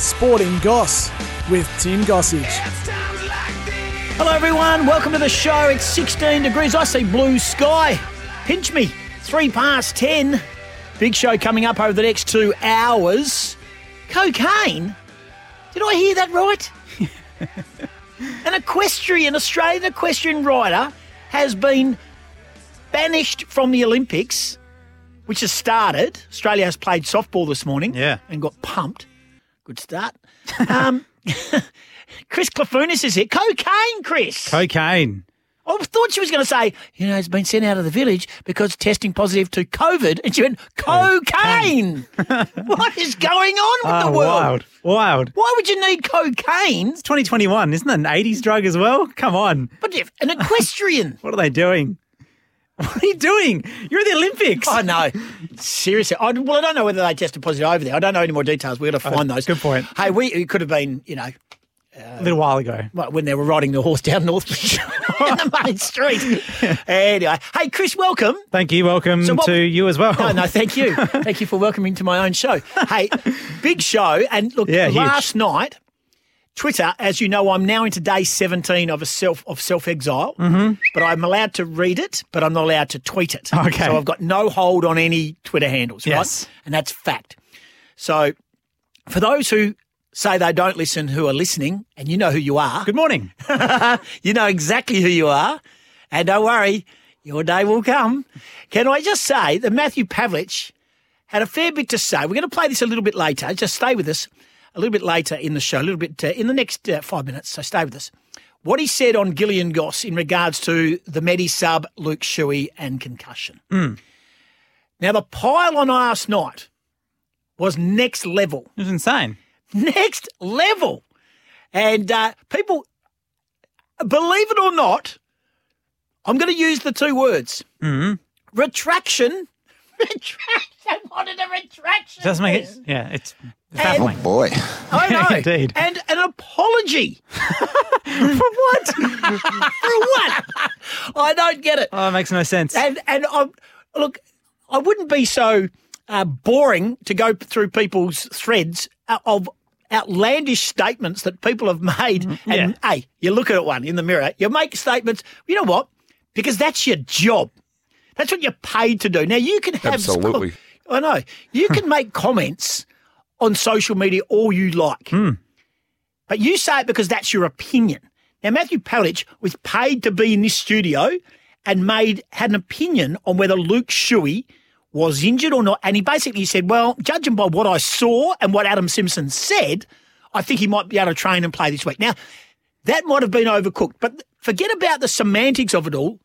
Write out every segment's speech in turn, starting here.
Sporting Goss with Tim Gossage. Hello, everyone. Welcome to the show. It's 16 degrees. I see blue sky. Pinch me. Three past 10. Big show coming up over the next two hours. Cocaine? Did I hear that right? An equestrian, Australian equestrian rider, has been banished from the Olympics, which has started. Australia has played softball this morning Yeah. and got pumped. Good start. Um, Chris Clafunis is here. Cocaine, Chris. Cocaine. I thought she was going to say, you know, it's been sent out of the village because testing positive to COVID. And she went, cocaine. what is going on with Oh, the world? wild. Wild. Why would you need cocaine? It's 2021. Isn't that an 80s drug as well? Come on. But if an equestrian. What are they doing? What are you doing? You're at the Olympics. I know. Seriously. I, well, I don't know whether they tested positive over there. I don't know any more details. We've got to find those. good point. Hey, we it could have been, you know, uh, a little while ago. When they were riding the horse down Northbridge in the main street. Anyway, hey, Chris, welcome. Thank you. Welcome So what- to you as well. No, no, thank you. thank you for welcoming to my own show. Hey, big show. And look, Yeah, huge. last night, Twitter, as you know, I'm now into day 17 of a self of self exile, mm-hmm. but I'm allowed to read it, but I'm not allowed to tweet it. Okay. So I've got no hold on any Twitter handles, Yes. right? And that's fact. So for those who say they don't listen who are listening, and you know who you are, Good morning. you know exactly who you are. And don't worry, your day will come. Can I just say that Matthew Pavlich had a fair bit to say. We're going to play this a little bit later. Just stay with us a little bit later in the show, a little bit uh, in the next uh, five minutes. So stay with us. What he said on Gillian Goss in regards to the Medi sub, Luke Shuey, and concussion. Now, the pile on last night was next level It was insane. next level. And uh, people, believe it or not, I'm going to use the two words retraction. Retraction. What is a retraction? Doesn't make it. Yeah, it's And- baffling. Boy. I know. Indeed. And an apology. For what? For what? I don't get it. Oh, it makes no sense. And and I look, I wouldn't be so uh, boring to go through people's threads uh, of outlandish statements that people have made. Mm-hmm. And hey, you look at it one in the mirror, you make statements. You know what? Because that's your job. That's what you're paid to do. Now you can have Absolutely. I know you can make comments on social media all you like, Hmm. but you say it because that's your opinion. Now Matthew Pavlich was paid to be in this studio and made had an opinion on whether Luke Shuey was injured or not, and he basically said, "Well, judging by what I saw and what Adam Simpson said, I think he might be able to train and play this week." Now that might have been overcooked, but forget about the semantics of it all.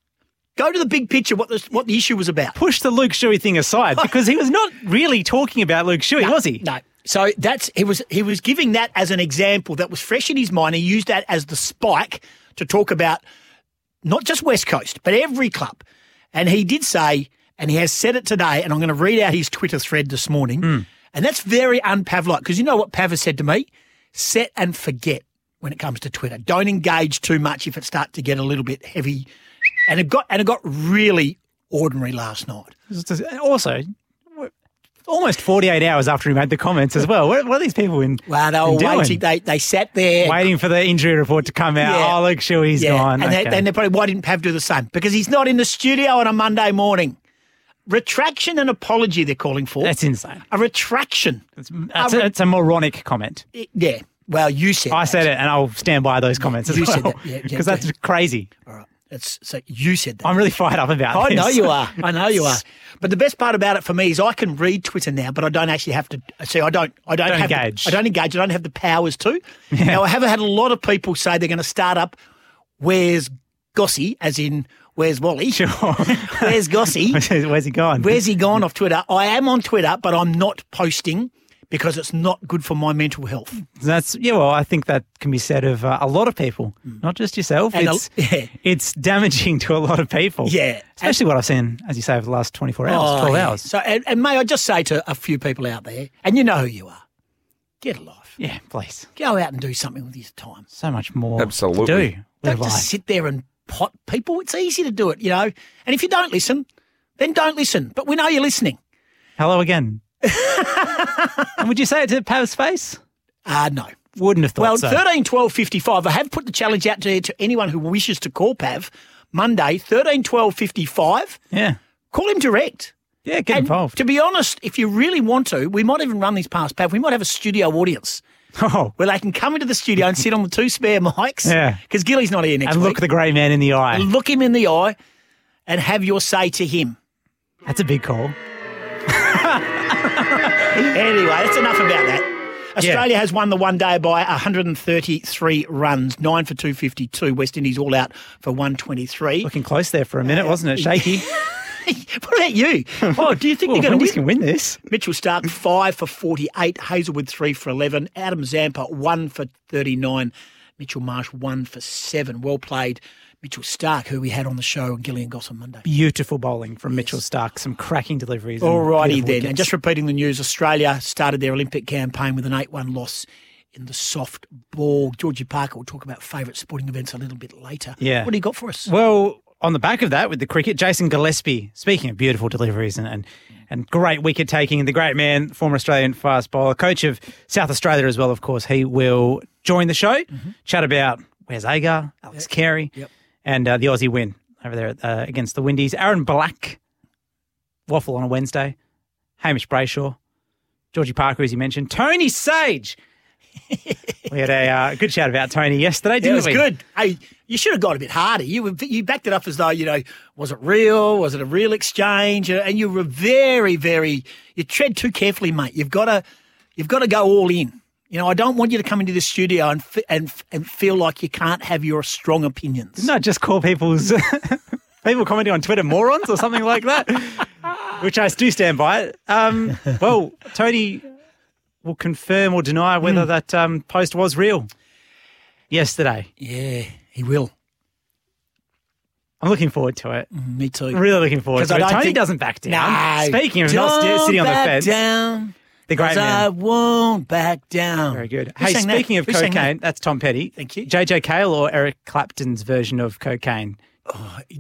Go to the big picture. What the what the issue was about. Push the Luke Shuey thing aside because he was not really talking about Luke Shuey, was he? No. So that's he was he was giving that as an example that was fresh in his mind. He used that as the spike to talk about not just West Coast, but every club. And he did say, and he has said it today, and I'm going to read out his Twitter thread this morning. Hmm. And that's very un-Pav-like because you know what Pav has said to me? Set and forget when it comes to Twitter. Don't engage too much if it starts to get a little bit heavy. And it got and it got really ordinary last night. Also, almost 48 hours after he made the comments as well. What, what are these people in? Wow, they were waiting. They they sat there Waiting for the injury report to come out. Yeah. Oh, Luke Shuey's gone. And, okay. they, and they probably, why didn't Pav do the same? Because he's not in the studio on a Monday morning. Retraction and apology they're calling for. That's insane. a retraction. It's, that's a, it's a moronic comment. I- Yeah. Well, you said I that. said it, and I'll stand by those comments as you well. Yeah, yeah, Because that's crazy. All right. That's, so you said that. I'm really fired up about I this. I know you are. I know you are. But the best part about it for me is I can read Twitter now, but I don't actually have to. See, I don't. I don't, Don't have the- engage. I don't engage. I don't have the powers to. Now I have had a lot of people say they're going to start up. Where's Gossy? As in, where's Wally? Sure. Where's Gossy? Where's he gone? Where's he gone off Twitter? I am on Twitter, but I'm not posting because it's not good for my mental health. That's yeah. Well, I think that can be said of uh, a lot of people, not just yourself. Mm. And a- it's yeah. it's damaging to a lot of people. Yeah. especially what I've seen, as you say, over the last 24 hours, Oh, 12 yeah. hours. So, and, and may I just say to a few people out there, and you know who you are, get a life. Yeah, please. Go out and do something with your time. So much more Absolutely. to do. Don't with life. just sit there and pot people. It's easy to do it, you know. And if you don't listen, then don't listen. But we know you're listening. Hello again. and would you say it to Pav's face? Uh, no. Wouldn't have thought Well, so. 13 12 55. I have put the challenge out to, to anyone who wishes to call Pav Monday, 13 12 55. yeah. Call him direct. Yeah, get And involved. To be honest, if you really want to, we might even run these past Pav. We might have a studio audience oh, where they can come into the studio and sit on the two spare mics. Yeah. Because Gilly's not here next and week. look the grey man in the eye. look him in the eye and have your say to him. That's a big call. Anyway, that's enough about that. Australia has won the one day by 133 runs, nine for 252. West Indies all out for 123. Looking close there for a minute, wasn't it? Shaky. what about you? Oh, do you think well, they're going to win? can win this. Mitchell Starc, five for 48. Hazlewood, three for 11. Adam Zampa, one for 39. Mitchell Marsh, one for seven. Well played. Mitchell Starc, who we had on the show on Gillian Goss on Monday. Beautiful bowling from Mitchell Starc. Some cracking deliveries. and Alrighty beautiful then. wickets. And just repeating the news, Australia started their Olympic campaign with an 8 1 loss in the soft ball. Georgie Parker will talk about favourite sporting events a little bit later. Yeah. What do you got for us? Well, on the back of that, with the cricket, Jason Gillespie, speaking of beautiful deliveries and, and, and great wicket taking, the great man, former Australian fast bowler, coach of South Australia as well, of course, he will join the show, chat about Wes Agar, Alex Carey, Mm-hmm. Yep. And uh, the Aussie win over there uh, against the Windies. Aaron Black, waffle on a Wednesday, Hamish Brayshaw, Georgie Parker, as you mentioned, Tony Sage. we had a uh, good shout about Tony yesterday, didn't it was we? good. Hey, you should have gone a bit harder. You were, you backed it up as though you know was it real? Was it a real exchange? Uh, And you were very, very. You tread too carefully, mate. You've got to, you've got to go all in. You know, I don't want you to come into the studio and f- and f- and feel like you can't have your strong opinions. not just call people's people commenting on Twitter morons or something like that, which I do stand by. Um, well, Tony will confirm or deny whether Hmm. that um, post was real yesterday. Yeah, he will. I'm looking forward to it. Me too. Really looking forward to it. Tony think- doesn't back down. No, Speaking of not sitting on the back fence, down, the great 'cause I won't back down. Very good. Who hey, sang that? speaking of Who sang that? cocaine, that's Tom Petty. Thank you. JJ Cale or Eric Clapton's version of cocaine?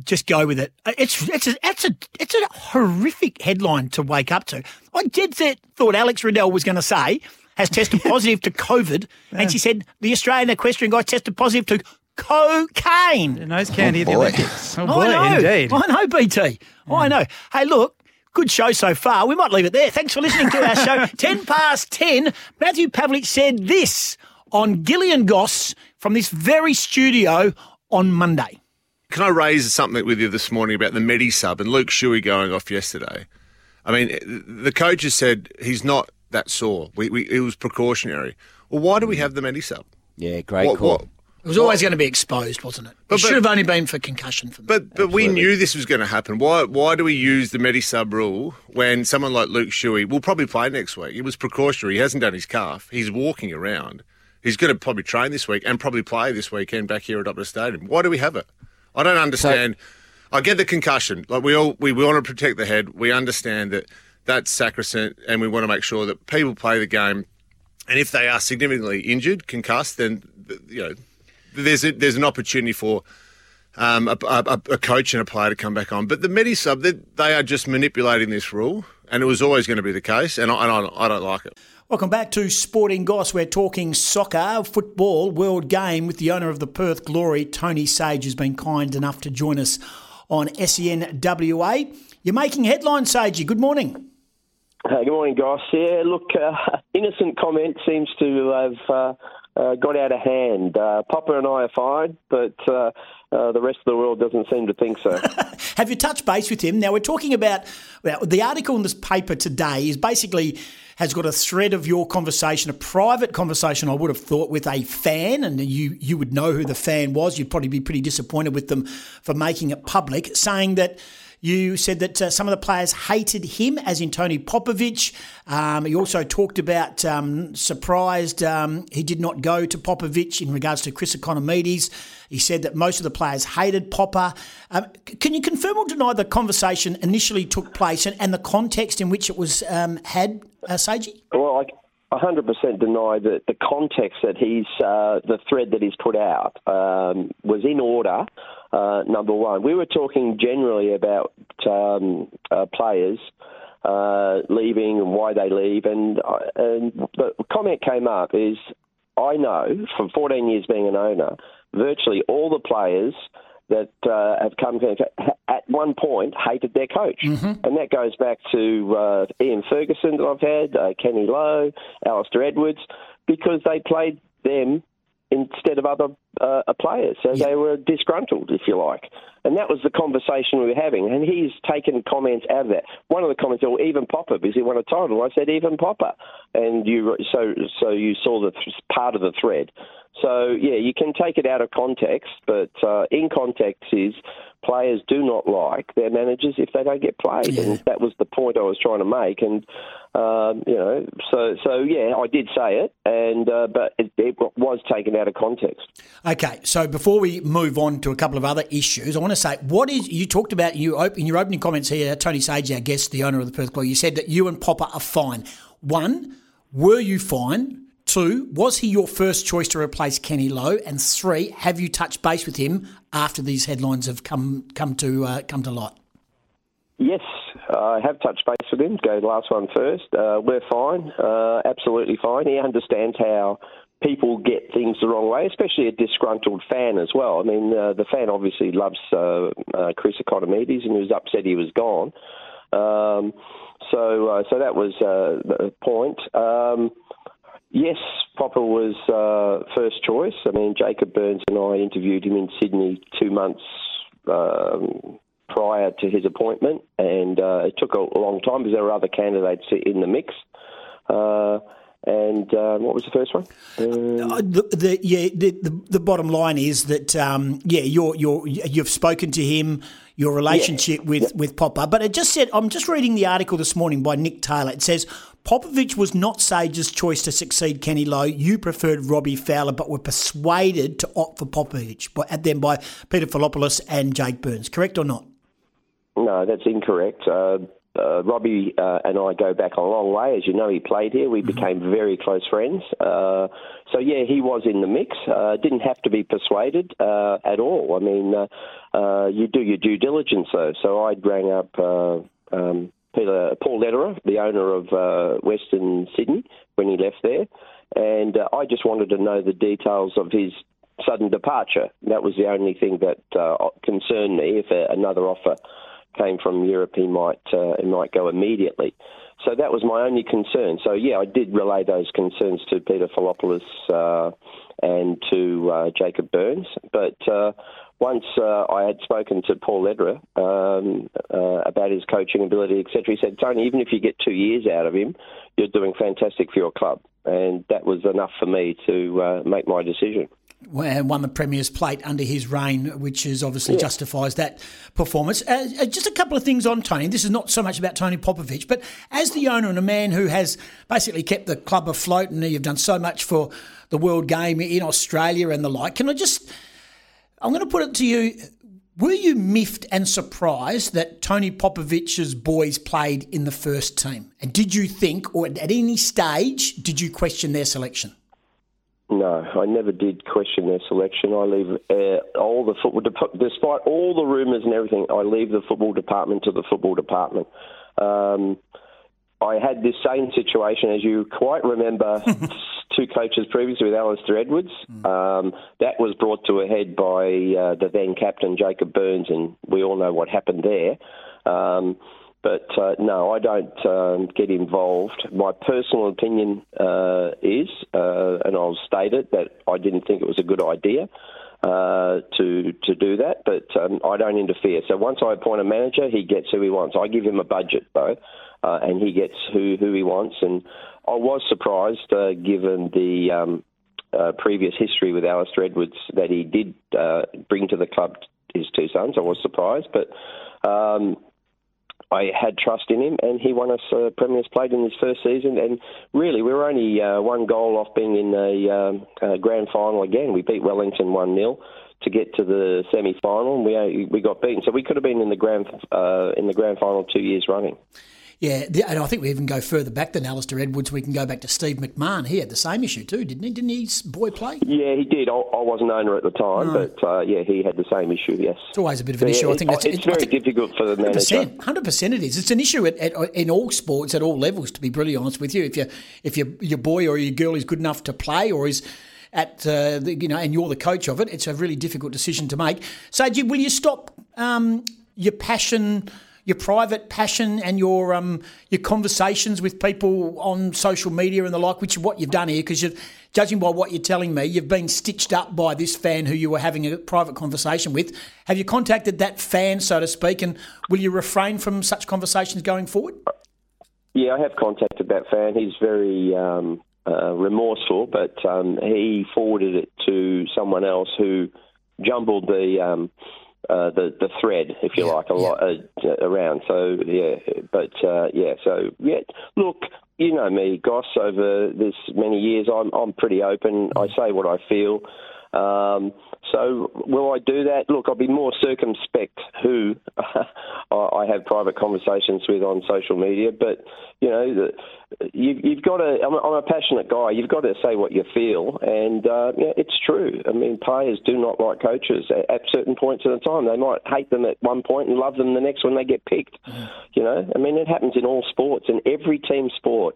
just go with it. Uh, It's it's a it's a it's a horrific headline to wake up to. I did set thought Alex Riddell was going to say has tested positive to COVID, and she said the Australian equestrian guy tested positive to cocaine. Nose candy at the boy. Olympics. Oh boy, I know, indeed. I know, BT. I know. Hey, look. Good show so far. We might leave it there. Thanks for listening to our show. 10 past 10. Matthew Pavlich said this on Gillian Goss from this very studio on Monday. Can I raise something with you this morning about the Medi sub and Luke Shuey going off yesterday? I mean, the coaches said he's not that sore. We, we, it was precautionary. Well, why do we have the Medi sub? Yeah, great What, call. what, It was always going to be exposed, wasn't it? It should but- have only been for concussion for me. but but we knew this was going to happen. Why why do we use the Medisub rule when someone like Luke Shuey will probably play next week? It was precautionary. He hasn't done his calf. He's walking around. He's going to probably train this week and probably play this weekend back here at Optus Stadium. Why do we have it? I don't understand. I get the concussion. Like we all we, we want to protect the head. We understand that that's sacrosanct, and we want to make sure that people play the game. And if they are significantly injured, concussed, then you know there's a, there's an opportunity for um, a, a, a coach and a player to come back on. But the Medi sub, they, they are just manipulating this rule, and it was always going to be the case, and I, and I, I don't like it. Welcome back to Sporting Goss. We're talking soccer, football, world game with the owner of the Perth Glory, Tony Sage, who's been kind enough to join us on E SEN WA. You're making headlines, Sagey. Good morning. Uh, good morning, Goss. Yeah, look, uh, innocent comment seems to have uh, uh, got out of hand. Uh, Popper and I are fine, but uh, uh, the rest of the world doesn't seem to think so. Have you touched base with him? Now, we're talking about well, the article in this paper today is basically has got a thread of your conversation, a private conversation, I would have thought, with a fan, and you, you would know who the fan was. You'd probably be pretty disappointed with them for making it public, saying that you said that uh, some of the players hated him, as in Tony Popovic. Um, he also talked about um, surprised um, he did not go to Popovic in regards to Chris Ikonomidis. He said that most of the players hated Popper. Um, can you confirm or deny the conversation initially took place and, and the context in which it was um, had, uh, Sagey? well, I 100% deny that the context that he's, uh, the thread that he's put out um, was in order, uh, number one. We were talking generally about um, uh, players. Uh, leaving and why they leave, and uh, and the comment came up is I know from 14 years being an owner, virtually all the players that uh, have come at one point hated their coach, mm-hmm. and that goes back to uh, Ian Ferguson that I've had, uh, Kenny Lowe, Alistair Edwards, because they played them instead of other uh, players. So yeah. they were disgruntled, if you like. And that was the conversation we were having. And he's taken comments out of that. One of the comments, oh, even Popper, because he won a title. I said, even Popper. And you, so, so you saw the th- part of the thread. So, yeah, you can take it out of context, but uh, in context is players do not like their managers if they don't get played. Yeah. And that was the point I was trying to make. And, um, you know, so, so yeah, I did say it, and uh, but it, it, was taken out of context. Okay, so before we move on to a couple of other issues, I want to say, what is, you talked about, you in your opening comments here, Tony Sage, our guest, the owner of the Perth Glory, you said that you and Popper are fine. One, were you fine? Two, was he your first choice to replace Kenny Lowe? And three, have you touched base with him after these headlines have come come to uh, come to light? Yes, I have touched base with him. Go last one first. Uh, we're fine, uh, absolutely fine. He understands how people get things the wrong way, especially a disgruntled fan as well. I mean, uh, the fan obviously loves uh, uh, Chris Ikonomidis and he was upset he was gone. Um, so, so that was the point. Um, Yes, Popper was uh, first choice. I mean, Jacob Burns and I interviewed him in Sydney two months um, prior to his appointment, and uh, it took a long time because there were other candidates in the mix. Uh, and um, what was the first one? Um, uh, the, the, yeah, the, the, the bottom line is that um, yeah, you're you're you've spoken to him, your relationship yeah. with yeah. with Popper, but it just said I'm just reading the article this morning by Nick Taylor. It says Popovic was not Sage's choice to succeed Kenny Lowe. You preferred Robbie Fowler, but were persuaded to opt for Popovic, at them by Peter Filopoulos and Jake Burns. Correct or not? No, that's incorrect. Uh, uh, Robbie uh, and I go back a long way. As you know, he played here. We mm-hmm. became very close friends. Uh, so, yeah, he was in the mix. Uh, didn't have to be persuaded uh, at all. I mean, uh, you do your due diligence, though. So I rang up um, Peter Paul Lederer, the owner of uh, Western Sydney, when he left there, and uh, I just wanted to know the details of his sudden departure. That was the only thing that uh, concerned me. If a, another offer came from Europe, he might uh, he might go immediately. So that was my only concern. So yeah, I did relay those concerns to Peter Filopoulos uh, and to uh, Jacob Burns, but once uh, I had spoken to Paul Lederer um, uh, about his coaching ability, etc., he said, Tony, even if you get two years out of him, you're doing fantastic for your club. And that was enough for me to uh, make my decision. And won the Premier's plate under his reign, which is obviously yeah. justifies that performance. Uh, uh, just a couple of things on Tony. This is not so much about Tony Popovic, but as the owner and a man who has basically kept the club afloat, and you've done so much for the World Game in Australia and the like. Can I just I'm going to put it to you. Were you miffed and surprised that Tony Popovic's boys played in the first team? And did you think, or at any stage, did you question their selection? No, I never did question their selection. I leave uh, all the football, despite all the rumours and everything, I leave the football department to the football department. Um, I had this same situation, as you quite remember, two coaches previously with Alistair Edwards. Mm. Um, that was brought to a head by uh, the then captain Jacob Burns, and we all know what happened there. Um, but uh, no, I don't um, get involved. My personal opinion uh, is, uh, and I'll state it, that I didn't think it was a good idea. Uh, to to do that, but um, I don't interfere. So once I appoint a manager, he gets who he wants. I give him a budget though, uh, and he gets who who he wants. And I was surprised, uh, given the um, uh, previous history with Alistair Edwards, that he did uh, bring to the club his two sons. I was surprised, but. Um, I had trust in him, and he won us uh, Premier's Plate in his first season. And really, we were only uh, one goal off being in a um, uh, grand final again. We beat Wellington one 0 to get to the semi final, and we we got beaten. So we could have been in the grand uh, in the grand final two years running. Yeah, and I think we even go further back than Alistair Edwards. We can go back to Steve McMahon. He had the same issue too, didn't he? Didn't his boy play? Yeah, he did. I, I wasn't owner at the time, but uh, yeah, he had the same issue. Yes, It's always a bit of an issue. I think that's it's I very think- difficult for the manager. Hundred percent, it is. It's an issue at, at, in all sports at all levels. To be brutally honest with you, if you if your your boy or your girl is good enough to play or is at uh, the, you know, and you're the coach of it, it's a really difficult decision to make. So, will you stop um, your passion? Your private passion and your um, your conversations with people on social media and the like, which is what you've done here, because you've, judging by what you're telling me, you've been stitched up by this fan who you were having a private conversation with. Have you contacted that fan, so to speak, and will you refrain from such conversations going forward? Yeah, I have contacted that fan. He's very um, uh, remorseful, but um, he forwarded it to someone else who jumbled the um, uh, the the thread, if you like, a lot uh, around. So yeah, but uh, yeah, so yeah. Look, you know me, Goss. Over this many years, I'm I'm pretty open. I say what I feel. Um, so will I do that? Look, I'll be more circumspect who I I have private conversations with on social media, but you know, the, you, you've got to. I'm, a- I'm a passionate guy. You've got to say what you feel, and uh, yeah, it's true. I mean, players do not like coaches at, at certain points in the time. They might hate them at one point and love them the next when they get picked. You know, I mean, it happens in all sports, in every team sport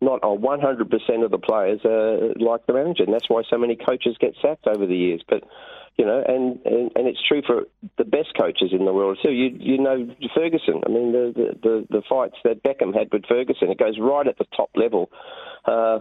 not a 100% of the players uh, like the manager, and that's why so many coaches get sacked over the years. But you know, and, and, and it's true for the best coaches in the world too. You you know Ferguson. I mean, the the, the, the fights that Beckham had with Ferguson, it goes right at the top level. Uh,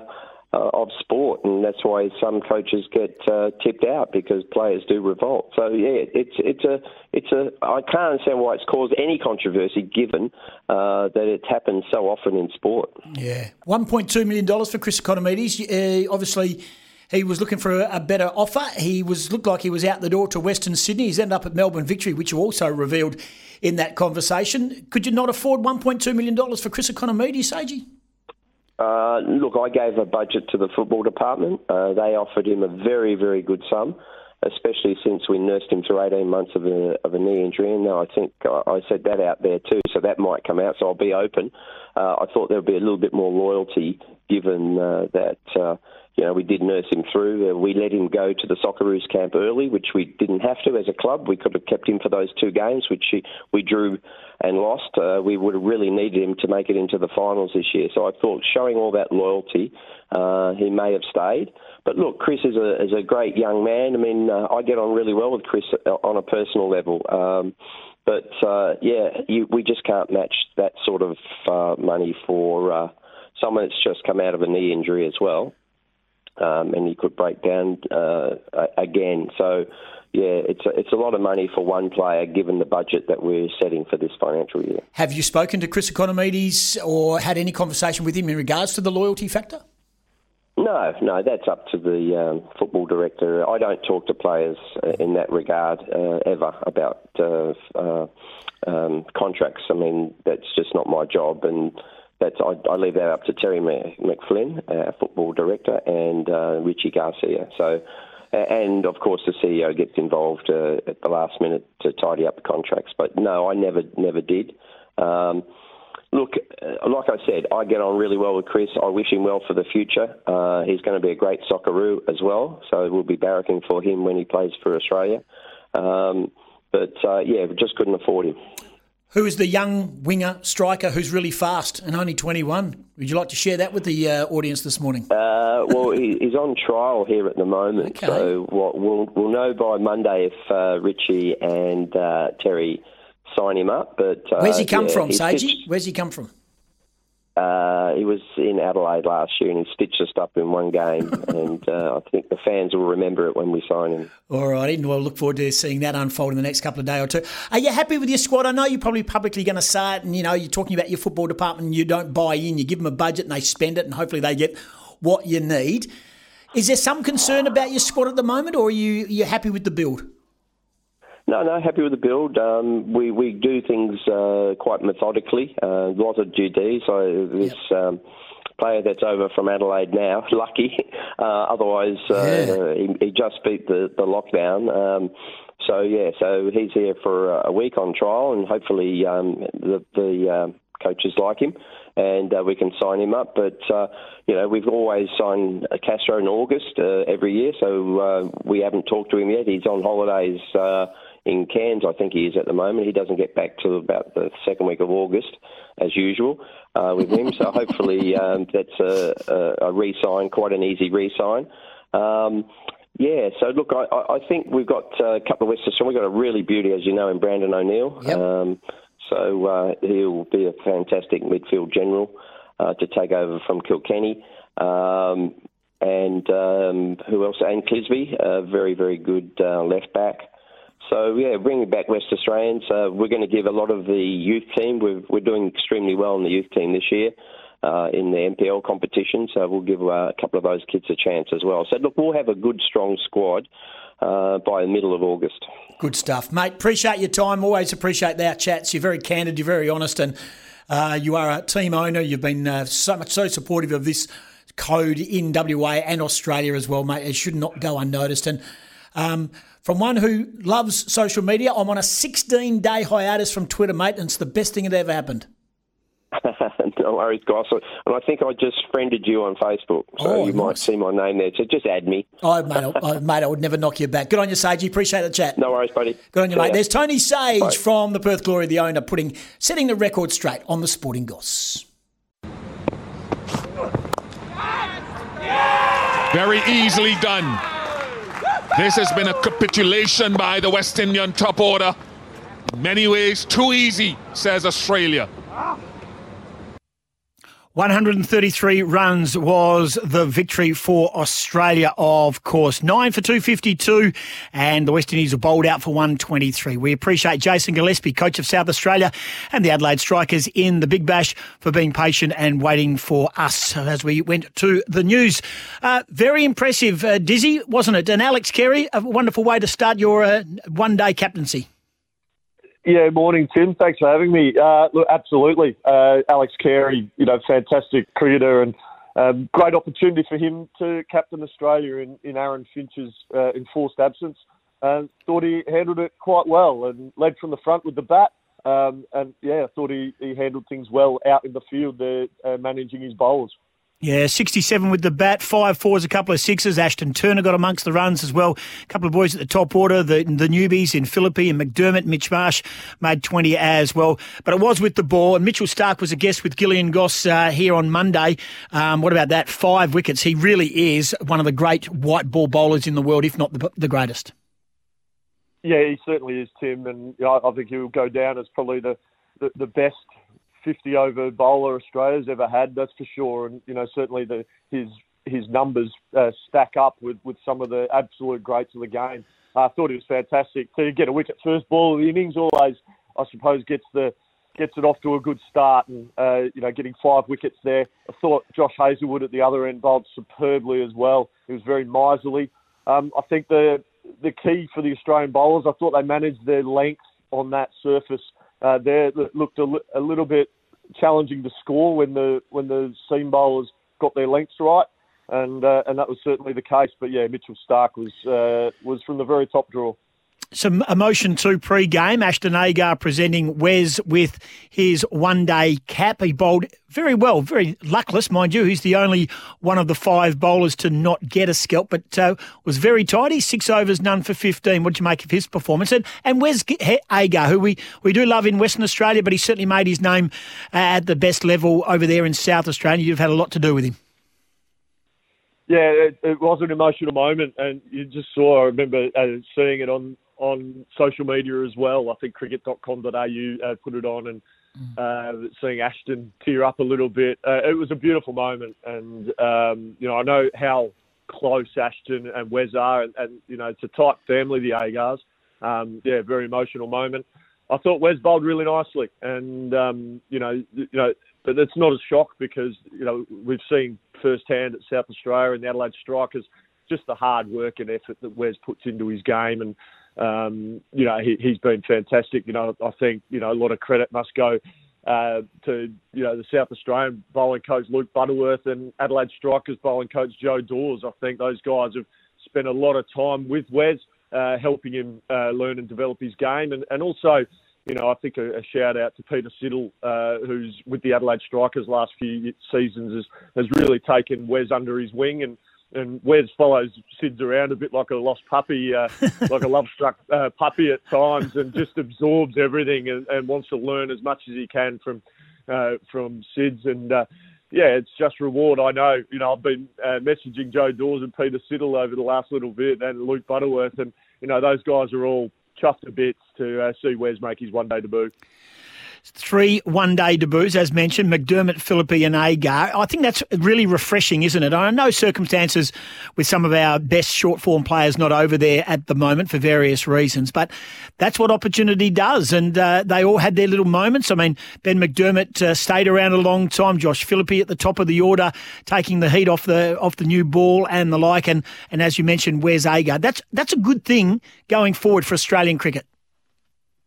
uh, of sport, and that's why some coaches get uh, tipped out because players do revolt. So yeah, it's it's a it's a I can't understand why it's caused any controversy given uh, that it's happened so often in sport. Yeah, one point two million dollars for Chris Ikonomidis. Uh, obviously, he was looking for a, a better offer. He was looked like he was out the door to Western Sydney. He's ended up at Melbourne Victory, which you also revealed in that conversation. Could you not afford one point two million dollars for Chris Ikonomidis, Sagey? Uh, look, I gave a budget to the football department. Uh, they offered him a very, very good sum, especially since we nursed him through 18 months of a, of a knee injury. And now I think I I said that out there too, so that might come out. So I'll be open. Uh, I thought there would be a little bit more loyalty given uh, that. Uh, you know, we did nurse him through. Uh, we let him go to the Socceroos camp early, which we didn't have to as a club. We could have kept him for those two games, which we drew and lost. Uh, we would have really needed him to make it into the finals this year. So I thought, showing all that loyalty, uh, he may have stayed. But look, Chris is a is a great young man. I mean, uh, I get on really well with Chris uh, on a personal level. Um, but uh, yeah, you, we just can't match that sort of uh, money for someone that's just come out of a knee injury as well um, and he could break down again. So, yeah, it's a, it's a lot of money for one player given the budget that we're setting for this financial year. Have you spoken to Chris Ikonomidis or had any conversation with him in regards to the loyalty factor? No, no, that's up to the um, football director. I don't talk to players uh, in that regard uh, ever about uh, uh, um, contracts. I mean, that's just not my job, and that's I, I leave that up to Terry McFlynn, our football director, and uh, Richie Garcia. So, and of course, the CEO gets involved uh, at the last minute to tidy up the contracts. But no, I never, never did. Um, Look, uh, like I said, I get on really well with Chris. I wish him well for the future. Uh, he's going to be a great Socceroo as well, so we'll be barracking for him when he plays for Australia. Um, but uh, yeah, we just couldn't afford him. Who is the young winger striker who's really fast and only 21? Would you like to share that with the uh, audience this morning? Uh, well, he's on trial here at the moment, Okay. so what, we'll we'll know by Monday if uh, Richie and uh, Terry sign him up. But uh, Where's he come yeah, from, Sagey? Where's he come from? Uh, he was in Adelaide last year and he stitched us up in one game, and uh, I think the fans will remember it when we sign him. All righty, well, look forward to seeing that unfold in the next couple of days or two. Are you happy with your squad? I know you're probably publicly going to say it, and you know you're talking about your football department. and You don't buy in. You give them a budget and they spend it, and hopefully they get what you need. Is there some concern about your squad at the moment, or are you you happy with the build? No, no, happy with the build. Um, we we do things uh, quite methodically. Uh, a lot of due D. So this um, player that's over from Adelaide now, lucky. Uh, otherwise, uh, Yeah. he, he just beat the the lockdown. Um, so yeah, so he's here for a week on trial, and hopefully um, the the um coaches like him, and uh, we can sign him up. But uh, you know, we've always signed Castro in August uh, every year, so uh, we haven't talked to him yet. He's on holidays. Uh, in Cairns, I think he is at the moment. He doesn't get back till about the second week of August, as usual, uh, with him. So hopefully um, that's a, a, a re-sign, quite an easy re-sign. Um, yeah, so look, I, I think we've got a couple of West Australians. We've got a really beauty, as you know, in Brandon O'Neill. Yep. Um, so uh, he'll be a fantastic midfield general uh, to take over from Kilkenny. Um, and um, who else? And Clisby, a very, very good uh, left back. So yeah, bringing back West Australians. Uh, we're going to give a lot of the youth team. We're, we're doing extremely well in the youth team this year. Uh, in the NPL competition, so we'll give uh, a couple of those kids a chance as well. So look, we'll have a good, strong squad uh, by the middle of August. Good stuff, mate. Appreciate your time. Always appreciate our chats. You're very candid. You're very honest, and uh, you are a team owner. You've been uh, so much so supportive of this code in WA and Australia as well, mate. It should not go unnoticed. And um, from one who loves social media, I'm on a 16 day hiatus from Twitter, mate, and it's the best thing that ever happened. no worries, guys. And I think I just friended you on Facebook, so Oh, you might see my name there. So just add me. Oh, mate, I, I- mate, I would never knock you back. Good on you, Sagey. Appreciate the chat. No worries, buddy. Good on you, See mate. ya. There's Tony Sage Bye. from the Perth Glory, the owner, putting setting the record straight on the Sporting Goss. Very easily done. This has been a capitulation by the West Indian top order. In many ways, too easy, says Australia. 133 runs was the victory for Australia, of course. Nine for 252, and the West Indies were bowled out for 123. We appreciate Jason Gillespie, coach of South Australia, and the Adelaide Strikers in the Big Bash for being patient and waiting for us as we went to the news. Uh, very impressive, uh, Dizzy, wasn't it? And Alex Carey, a wonderful way to start your uh, one day captaincy. Yeah, morning, Tim. Thanks for having me. Uh, look, absolutely. Uh, Alex Carey, you know, fantastic cricketer and um, great opportunity for him to captain Australia in, in Aaron Finch's uh, enforced absence. Uh, thought he handled it quite well and led from the front with the bat. Um, and yeah, I thought he, he handled things well out in the field there, uh, managing his bowlers. Yeah, 67 with the bat, five fours, a couple of sixes. Ashton Turner got amongst the runs as well. A couple of boys at the top order, the the newbies in Philippe and McDermott. Mitch Marsh made 20 as well. But it was with the ball. And Mitchell Starc was a guest with Gillian Goss uh, here on Monday. Um, what about that? Five wickets. He really is one of the great white ball bowlers in the world, if not the, the greatest. Yeah, he certainly is, Tim, and know, I think he'll go down as probably the, the, the best 50 over bowler Australia's ever had. That's for sure, and you know certainly the his his numbers uh, stack up with, with some of the absolute greats of the game. I thought he was fantastic to get a wicket first ball of the innings. Always, I suppose, gets the gets it off to a good start, and uh, you know getting five wickets there. I thought Josh Hazlewood at the other end bowled superbly as well. He was very miserly. Um, I think the the key for the Australian bowlers, I thought they managed their length on that surface. Uh, there that looked a, li- a little bit challenging to score when the when the seam bowlers got their lengths right, and uh, and that was certainly the case. But yeah, Mitchell Starc was uh, was from the very top draw. Some emotion too pre-game. Ashton Agar presenting Wes with his one-day cap. He bowled very well, very luckless, mind you. He's the only one of the five bowlers to not get a scalp, but uh, was very tidy. Six overs, none for 15. What do you make of his performance? And, and Wes Agar, who we, we do love in Western Australia, but he certainly made his name uh, at the best level over there in South Australia. You've had a lot to do with him. Yeah, it, it was an emotional moment, and you just saw. I remember uh, seeing it on on social media as well. I think cricket.com.au uh, put it on, and uh, seeing Ashton tear up a little bit. Uh, it was a beautiful moment, and um, you know I know how close Ashton and Wes are, and, and you know it's a tight family, the Agars. Um, yeah, very emotional moment. I thought Wes bowled really nicely, and um, you know, you know, but it's not a shock because you know we've seen firsthand at South Australia and the Adelaide Strikers just the hard work and effort that Wes puts into his game, and um, you know he, he's been fantastic. You know, I think you know a lot of credit must go uh, to you know the South Australian bowling coach Luke Butterworth and Adelaide Strikers bowling coach Joe Dawes. I think those guys have spent a lot of time with Wes, uh, helping him uh, learn and develop his game, and, and also you know, I think a, a shout out to Peter Siddle, uh, who's with the Adelaide Strikers last few seasons, has, has really taken Wes under his wing and and Wes follows Sids around a bit like a lost puppy, uh, like a love-struck uh, puppy at times, and just absorbs everything and, and, wants to learn as much as he can from uh, from Sids. And uh, yeah, it's just reward. I know, you know, I've been uh, messaging Joe Dawes and Peter Siddle over the last little bit, and Luke Butterworth, and you know, those guys are all chuffed to bits to uh, see Wes make his one-day debut. Three one day debuts, as mentioned, McDermott, Philippe, and Agar. I think that's really refreshing, isn't it? I know circumstances with some of our best short form players not over there at the moment for various reasons, but that's what opportunity does. And uh, they all had their little moments. I mean, Ben McDermott uh, stayed around a long time. Josh Philippe at the top of the order, taking the heat off the off the new ball and the like. And, and as you mentioned, Wes Agar? That's, that's a good thing going forward for Australian cricket.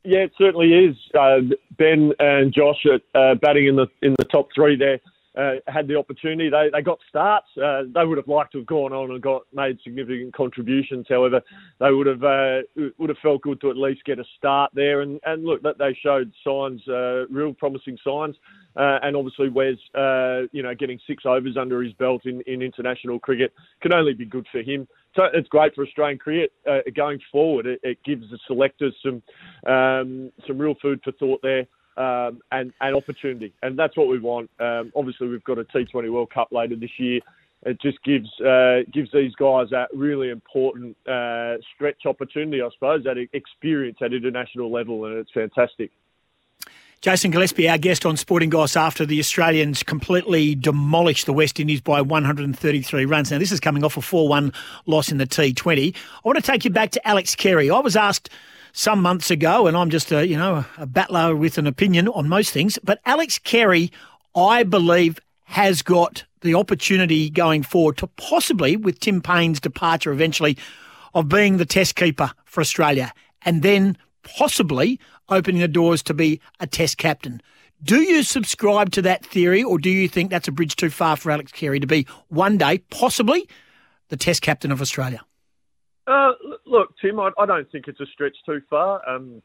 Yeah, it certainly is. Uh, ben and Josh uh, batting in the in the top three there uh, had the opportunity. They they got starts. Uh, they would have liked to have gone on and got made significant contributions. However, they would have uh, would have felt good to at least get a start there. And and look, that they showed signs, uh, real promising signs. Uh, and obviously, Wes, uh, you know, getting six overs under his belt in, in international cricket can only be good for him. So it's great for Australian cricket uh, going forward. It, it, gives the selectors some um, some real food for thought there um, and, and opportunity. And that's what we want. Um, obviously, we've got a T20 World Cup later this year. It just gives uh, gives these guys that really important uh, stretch opportunity, I suppose, that experience at international level, and it's fantastic. Jason Gillespie, our guest on Sporting Goss after the Australians completely demolished the West Indies by 133 runs. Now, this is coming off a 4 1 loss in the T20. I want to take you back to Alex Carey. I was asked some months ago, and I'm just a you know a battler with an opinion on most things. But Alex Carey, I believe, has got the opportunity going forward to possibly, with Tim Paine's departure eventually, of being the Test keeper for Australia, and then possibly opening the doors to be a Test captain. Do you subscribe to that theory, or do you think that's a bridge too far for Alex Carey to be one day, possibly, the Test captain of Australia? Uh, look, Tim, I, I, don't think it's a stretch too far. Um,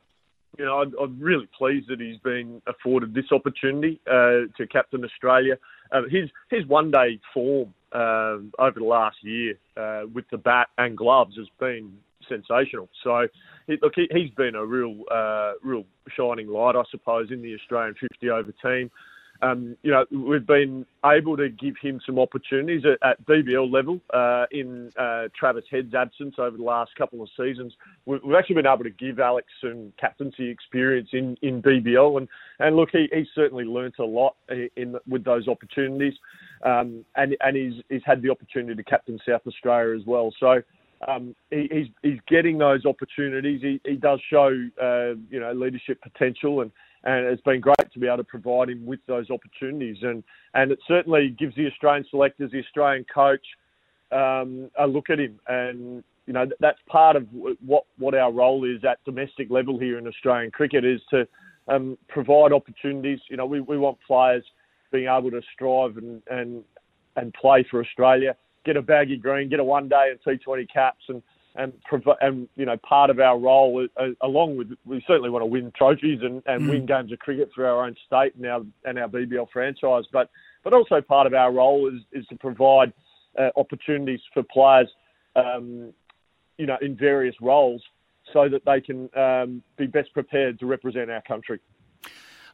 you know, I, am really pleased that he's been afforded this opportunity uh, to captain Australia. Uh, his his one day form um, over the last year uh, with the bat and gloves has been sensational. So, look, he, has been a real uh, real shining light, I suppose, in the Australian 50 over team um, you know, we've been able to give him some opportunities at, at BBL level uh, in uh, Travis Head's absence over the last couple of seasons. We've, we've, actually been able to give Alex some captaincy experience in, in BBL, and, and look, he, he's certainly learnt a lot in, in with those opportunities, um, and and he's he's had the opportunity to captain South Australia as well. So. Um, he, he's he's getting those opportunities. He, he does show uh, you know leadership potential, and and it's been great to be able to provide him with those opportunities. And and it certainly gives the Australian selectors, the Australian coach, um, a look at him. And you know that's part of what what our role is at domestic level here in Australian cricket is to um, provide opportunities. You know, we, we want players being able to strive and and and play for Australia, get a baggy green, get a one day and T20 caps, and and and you know part of our role, uh, along with we certainly want to win trophies and, and mm. win games of cricket for our own state and our and our BBL franchise, but but also part of our role is is to provide uh, opportunities for players, um, you know, in various roles, so that they can um, be best prepared to represent our country.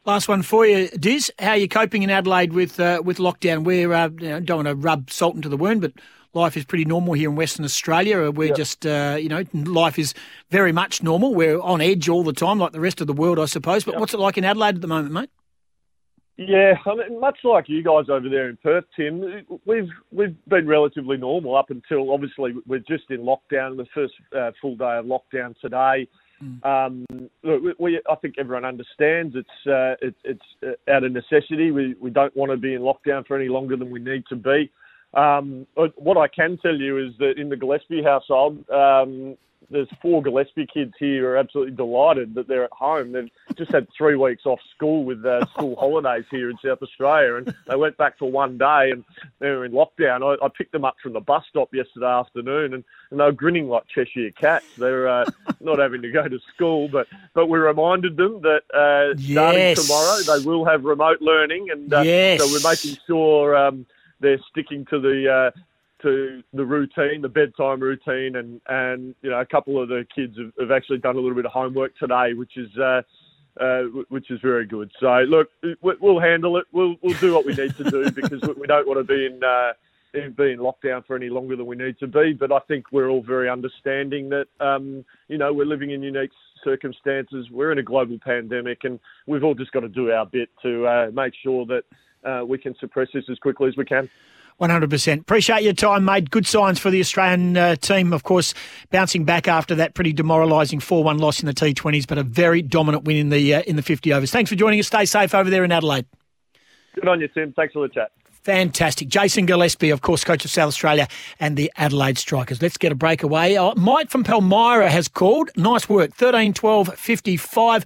Last one for you, Diz. How are you coping in Adelaide with uh, with lockdown? We uh, you know, don't want to rub salt into the wound, but life is pretty normal here in Western Australia. We're yep. just, uh, you know, life is very much normal. We're on edge all the time, like the rest of the world, I suppose. But yep. what's it like in Adelaide at the moment, mate? Yeah, I mean, much like you guys over there in Perth, Tim, we've we've been relatively normal up until obviously we're just in lockdown. The first uh, full day of lockdown today. Mm. Um, we, we, I think everyone understands it's uh, it, it's uh, out of necessity. We we don't want to be in lockdown for any longer than we need to be. Um, what I can tell you is that in the Gillespie household, um, there's four Gillespie kids here who are absolutely delighted that they're at home. They've just had three weeks off school with uh, school holidays here in South Australia, and they went back for one day and they were in lockdown. I, I picked them up from the bus stop yesterday afternoon, and, and they were grinning like Cheshire cats. They're uh, not having to go to school, but but we reminded them that uh, starting tomorrow they will have remote learning, and uh, Yes. so we're making sure um, they're sticking to the. Uh, to the routine, the bedtime routine, and and you know a couple of the kids have, have actually done a little bit of homework today, which is uh, uh, which is very good. So look, we- we'll handle it. We'll we'll do what we need to do because we- we don't want to be in. Uh, in- be in lockdown for any longer than we need to be, but I think we're all very understanding that um, you know we're living in unique circumstances. We're in a global pandemic, and we've all just got to do our bit to uh, make sure that uh, we can suppress this as quickly as we can. 100%. Appreciate your time, mate. Good signs for the Australian uh, team, of course, bouncing back after that pretty demoralising 4-1 loss in the T20s, but a very dominant win in the uh, in the 50 overs. Thanks for joining us. Stay safe over there in Adelaide. Good on you, Tim. Thanks for the chat. Fantastic. Jason Gillespie, of course, coach of South Australia and the Adelaide Strikers. Let's get a breakaway. Uh, Mike from Palmyra has called. Nice work. 13 12 55.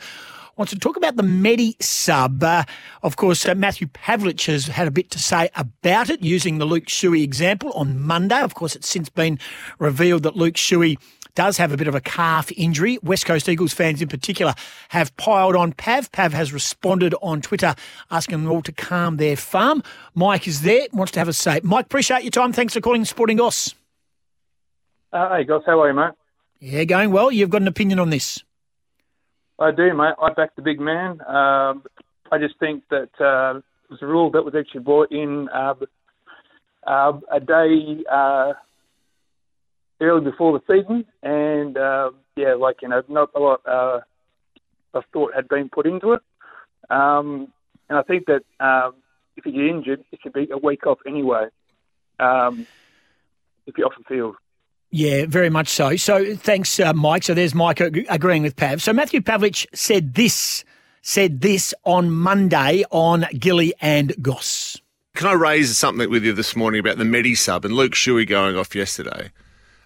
Wants to talk about the Medi sub. Uh, of course, uh, Matthew Pavlich has had a bit to say about it using the Luke Shuey example on Monday. Of course, it's since been revealed that Luke Shuey does have a bit of a calf injury. West Coast Eagles fans in particular have piled on Pav. Pav has responded on Twitter asking them all to calm their farm. Mike is there, wants to have a say. Mike, appreciate your time. Thanks for calling Sporting Goss. Uh, hey, guys, how are you, mate? Yeah, going well. You've got an opinion on this. I do, mate. I back the big man. Um, I just think that uh, it was a rule that was actually brought in uh, uh, a day uh, early before the season, and uh, yeah, like you know, not a lot uh, of thought had been put into it. Um, and I think that um, if you get injured, it should be a week off anyway. Um, if you're off the field. Yeah, very much so. So thanks, uh, Mike. So there's Mike ag- agreeing with Pav. So Matthew Pavlich said this, said this on Monday on Gilly and Goss. Can I raise something with you this morning about the Medi sub and Luke Shuey going off yesterday?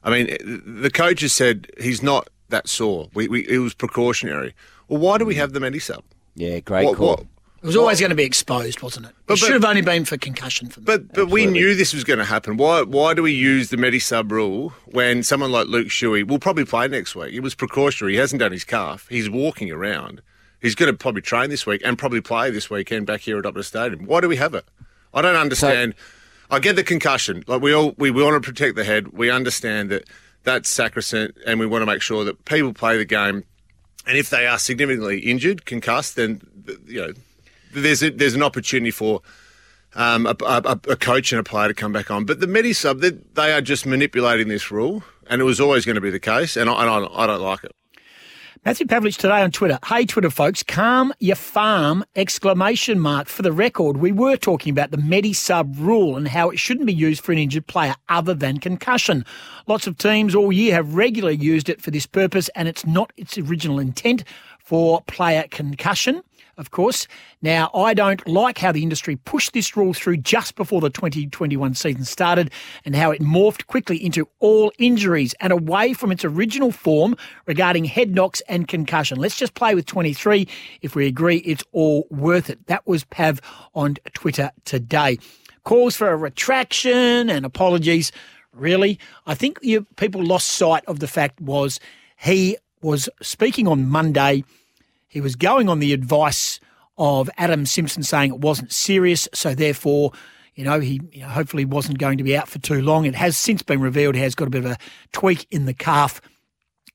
I mean, the coach has said he's not that sore. We, we, it was precautionary. Well, why do we have the Medi sub? Yeah, great What- call. what- It was always going to be exposed, wasn't it? But- it should but- have only been for concussion for me. But but we knew this was going to happen. Why why do we use the Medisub rule when someone like Luke Shuey will probably play next week? It was precautionary. He hasn't done his calf. He's walking around. He's going to probably train this week and probably play this weekend back here at Optus Stadium. Why do we have it? I don't understand. I get the concussion. Like we all we want to protect the head. We understand that that's sacrosanct, and we want to make sure that people play the game. And if they are significantly injured, concussed, then you know there's a, there's an opportunity for um, a, a, a coach and a player to come back on. But the Medi sub, they, they are just manipulating this rule, and it was always going to be the case, and I, and I, I don't like it. Matthew Pavlich today on Twitter. Hey, Twitter folks, calm your farm! Exclamation mark. For the record, we were talking about the Medi sub rule and how it shouldn't be used for an injured player other than concussion. Lots of teams all year have regularly used it for this purpose, and it's not its original intent for player concussion. Of course. Now, I don't like how the industry pushed this rule through just before the 2021 season started and how it morphed quickly into all injuries and away from its original form regarding head knocks and concussion. Let's just play with 23 if we agree it's all worth it. That was Pav on Twitter today. Calls for a retraction and apologies. Really? I think you, people lost sight of the fact was he was speaking on Monday he was going on the advice of Adam Simpson saying it wasn't serious, so therefore, you know, he you know, hopefully wasn't going to be out for too long. It has since been revealed he has got a bit of a tweak in the calf.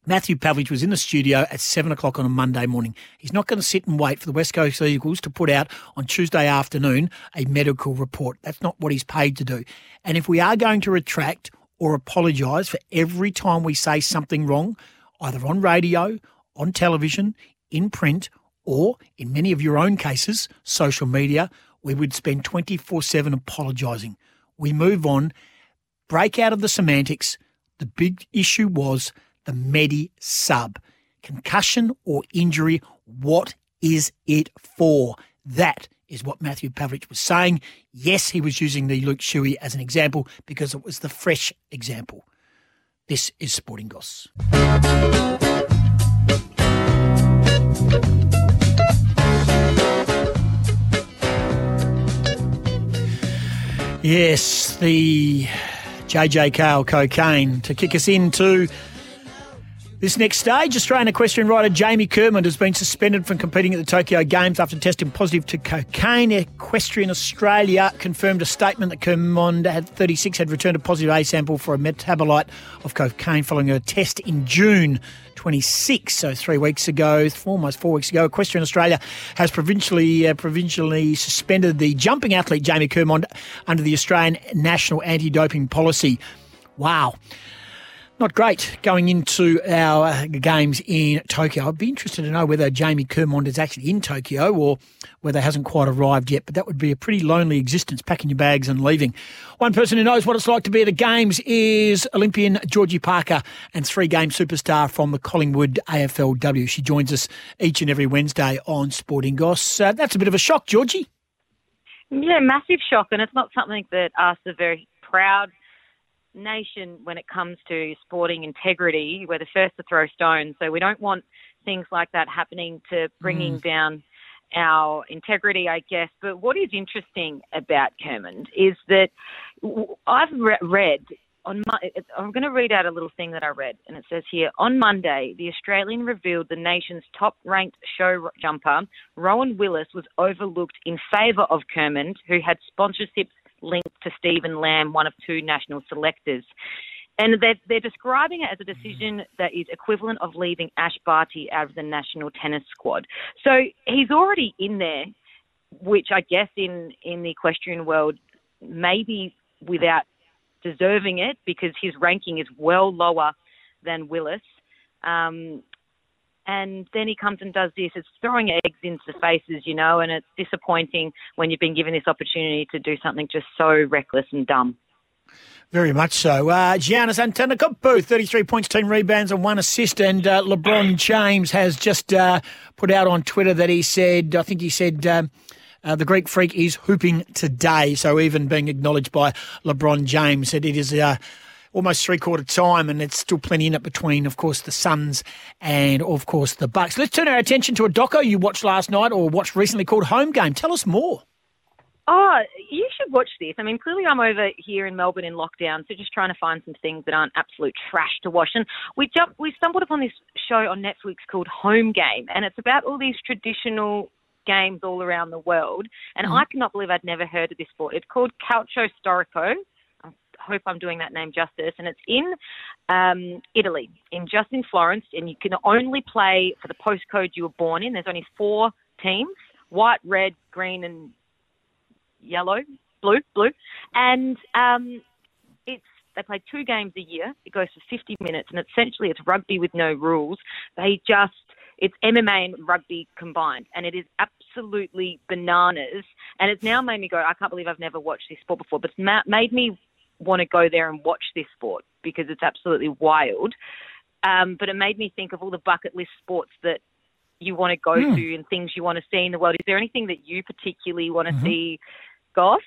Matthew Pavlich was in the studio at seven o'clock on a Monday morning. He's not going to sit and wait for the West Coast Eagles to put out on Tuesday afternoon a medical report. That's not what he's paid to do. And if we are going to retract or apologise for every time we say something wrong, either on radio, on television, in print, or in many of your own cases, social media, we would spend 24 7 apologising. We move on, break out of the semantics. The big issue was the Medi sub. Concussion or injury, what is it for? That is what Matthew Pavlich was saying. Yes, he was using the Luke Shuey as an example because it was the fresh example. This is Sporting Goss. Yes, the JJ Cale cocaine. To kick us into this next stage, Australian equestrian rider Jamie Kermond has been suspended from competing at the Tokyo Games after testing positive to cocaine. Equestrian Australia confirmed a statement that Kermond had 36 had returned a positive A sample for a metabolite of cocaine following a test in June 26, so three weeks ago, almost four weeks ago. Equestrian Australia has provincially uh, provincially suspended the jumping athlete Jamie Kermond under the Australian National Anti-Doping Policy. Wow not great going into our games in Tokyo. I'd be interested to know whether Jamie Kermond is actually in Tokyo or whether he hasn't quite arrived yet, but that would be a pretty lonely existence, packing your bags and leaving. One person who knows what it's like to be at the games is Olympian Georgie Parker and three-game superstar from the Collingwood AFLW. She joins us each and every Wednesday on Sporting Goss. Uh, that's a bit of a shock, Georgie. Yeah, massive shock, and it's not something that us are very proud – nation when it comes to sporting integrity. We're the first to throw stones, so we don't want things like that happening to bringing mm. down our integrity, I guess. But what is interesting about Kermond is that I've re- read on my, I'm going to read out a little thing that I read, and it says here on Monday, the Australian revealed the nation's top-ranked show jumper, Rowan Willis, was overlooked in favour of Kermond, who had sponsorships linked to Stephen Lamb, one of two national selectors. And they're, they're describing it as a decision that is equivalent of leaving Ash Barty out of the national tennis squad. So he's already in there, which I guess in, in the equestrian world, maybe without deserving it because his ranking is well lower than Willis. Um, and then he comes and does this. It's throwing eggs into the faces, you know, and it's disappointing when you've been given this opportunity to do something just so reckless and dumb. Very much so. Uh, Giannis Antetokounmpo, 33 points, 10 rebounds and one assist. And uh, LeBron James has just uh, put out on Twitter that he said, I think he said, um, uh, the Greek freak is hooping today. So even being acknowledged by LeBron James, that it is uh, almost three quarter time, and it's still plenty in it between, of course, the Suns and, of course, the Bucks. Let's turn our attention to a doco you watched last night or watched recently called Home Game. Tell us more. Oh, you should watch this. I mean, clearly I'm over here in Melbourne in lockdown, so just trying to find some things that aren't absolute trash to watch. And we jumped, we stumbled upon this show on Netflix called Home Game, and it's about all these traditional games all around the world. And mm-hmm. I cannot believe I'd never heard of this sport. It's called Calcio Storico hope I'm doing that name justice. And it's in um, Italy, in just in Florence, and you can only play for the postcode you were born in. There's only four teams: white, red, green, and yellow, blue, blue, and um, it's they play two games a year. It goes for 50 minutes, and essentially it's rugby with no rules. They just it's MMA and rugby combined, and it is absolutely bananas. And it's now made me go, I can't believe I've never watched this sport before, but it's ma- made me want to go there and watch this sport because it's absolutely wild. Um, but it made me think of all the bucket list sports that you want to go mm. to and things you want to see in the world. Is there anything that you particularly want to mm-hmm. see, Goss?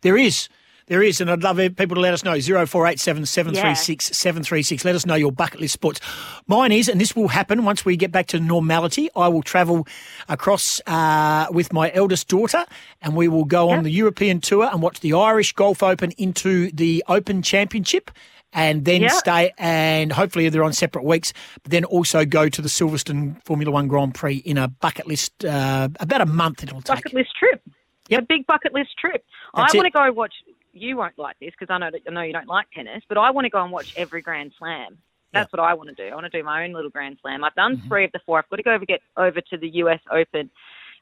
There is. There is, and I'd love people to let us know. 0487 736 736. Let us know your bucket list sports. Mine is, and this will happen once we get back to normality, I will travel across uh, with my eldest daughter and we will go on the European tour and watch the Irish Golf Open into the Open Championship and then stay and hopefully they're on separate weeks, but then also go to the Silverstone Formula One Grand Prix in a bucket list, uh, about a month it'll take. Bucket list trip. Yep. A big bucket list trip. That's I want to go watch you won't like this because I know that I know you don't like tennis, but I want to go and watch every Grand Slam. That's what I want to do. I want to do my own little Grand Slam. I've done mm-hmm. three of the four. I've got to go over get over to the US Open.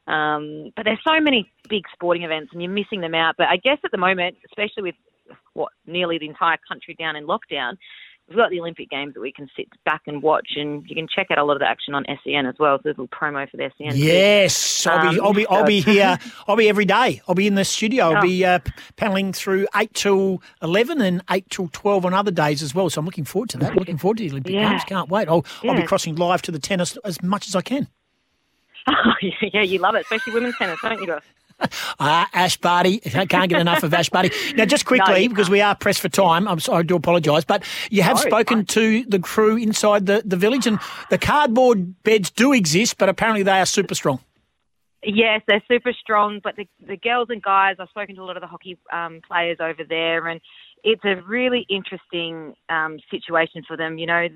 Um, but there's so many big sporting events, and you're missing them out. But I guess at the moment, especially with what nearly the entire country down in lockdown, we've got the Olympic Games that we can sit back and watch, and you can check out a lot of the action on SEN as well. So a little promo for the SEN. Yes, I'll be, um, I'll be, I'll be here. I'll be every day. I'll be in the studio. I'll oh. be uh, paneling through eight till eleven and eight till twelve on other days as well. So I'm looking forward to that. looking forward to the Olympic yeah. Games. Can't wait. I'll, yeah. I'll be crossing live to the tennis as much as I can. Oh, yeah, you love it, especially women's tennis, don't you, guys? Uh, Ash Barty, I can't get enough of Ash Barty. Now, just quickly, you because we are pressed for time, I'm sorry, I do apologise, but you have No, spoken to the crew inside the, the village, and the cardboard beds do exist, but apparently they are super strong. Yes, they're super strong, but the, the girls and guys, I've spoken to a lot of the hockey um, players over there, and it's a really interesting um, situation for them. You know,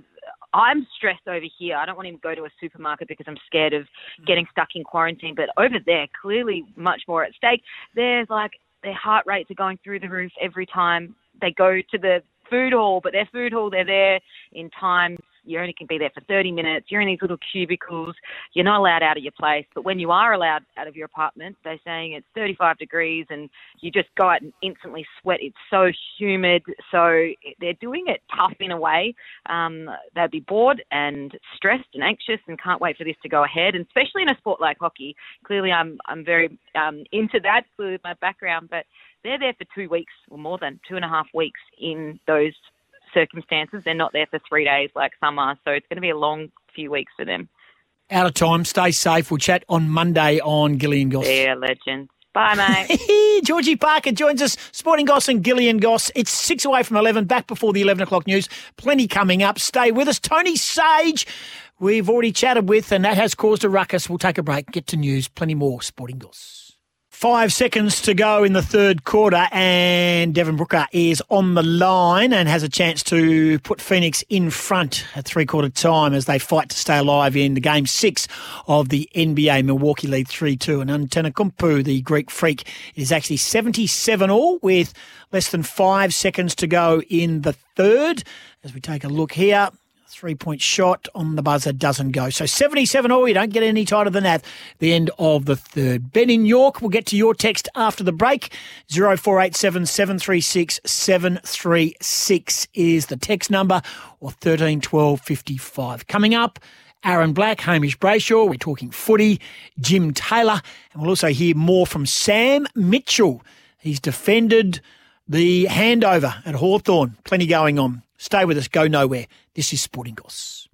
I'm stressed over here. I don't want to go to a supermarket because I'm scared of mm. getting stuck in quarantine, but over there, clearly much more at stake. There's like their heart rates are going through the roof every time they go to the food hall, but their food hall, they're there in times you only can be there for 30 minutes. You're in these little cubicles. You're not allowed out of your place. But when you are allowed out of your apartment, they're saying it's 35 degrees and you just go out and instantly sweat. It's so humid. So they're doing it tough in a way. Um, they'd be bored and stressed and anxious and can't wait for this to go ahead. And especially in a sport like hockey, clearly I'm, I'm very um, into that with my background. But they're there for two weeks or more than two and a half weeks in those circumstances. They're not there for three days like some are. So it's going to be a long few weeks for them. Out of time, stay safe. We'll chat on Monday on Gilly and Goss. They're legends. Bye, mate. Georgie Parker joins us, Sporting Goss and Gilly and Goss. It's six away from 11, back before the 11 o'clock news. Plenty coming up. Stay with us. Tony Sage, we've already chatted with, and that has caused a ruckus. We'll take a break, get to news. Plenty more Sporting Goss. Five seconds to go in the third quarter, and Devin Booker is on the line and has a chance to put Phoenix in front at three quarter time as they fight to stay alive in the game six of the NBA. Milwaukee lead 3 2. And Antetokounmpo, the Greek freak, is actually 77 all with less than five seconds to go in the third. As we take a look here, Three point shot on the buzzer doesn't go. So 77 all. You don't get any tighter than that. The end of the third. Ben in York, we'll get to your text after the break. 0487 736 736 is the text number or 1312 55. Coming up, Aaron Black, Hamish Brayshaw. We're talking footy, Jim Taylor, and we'll also hear more from Sam Mitchell. He's defended the handover at Hawthorn. Plenty going on. Stay with us, go nowhere. This is Sporting Goss.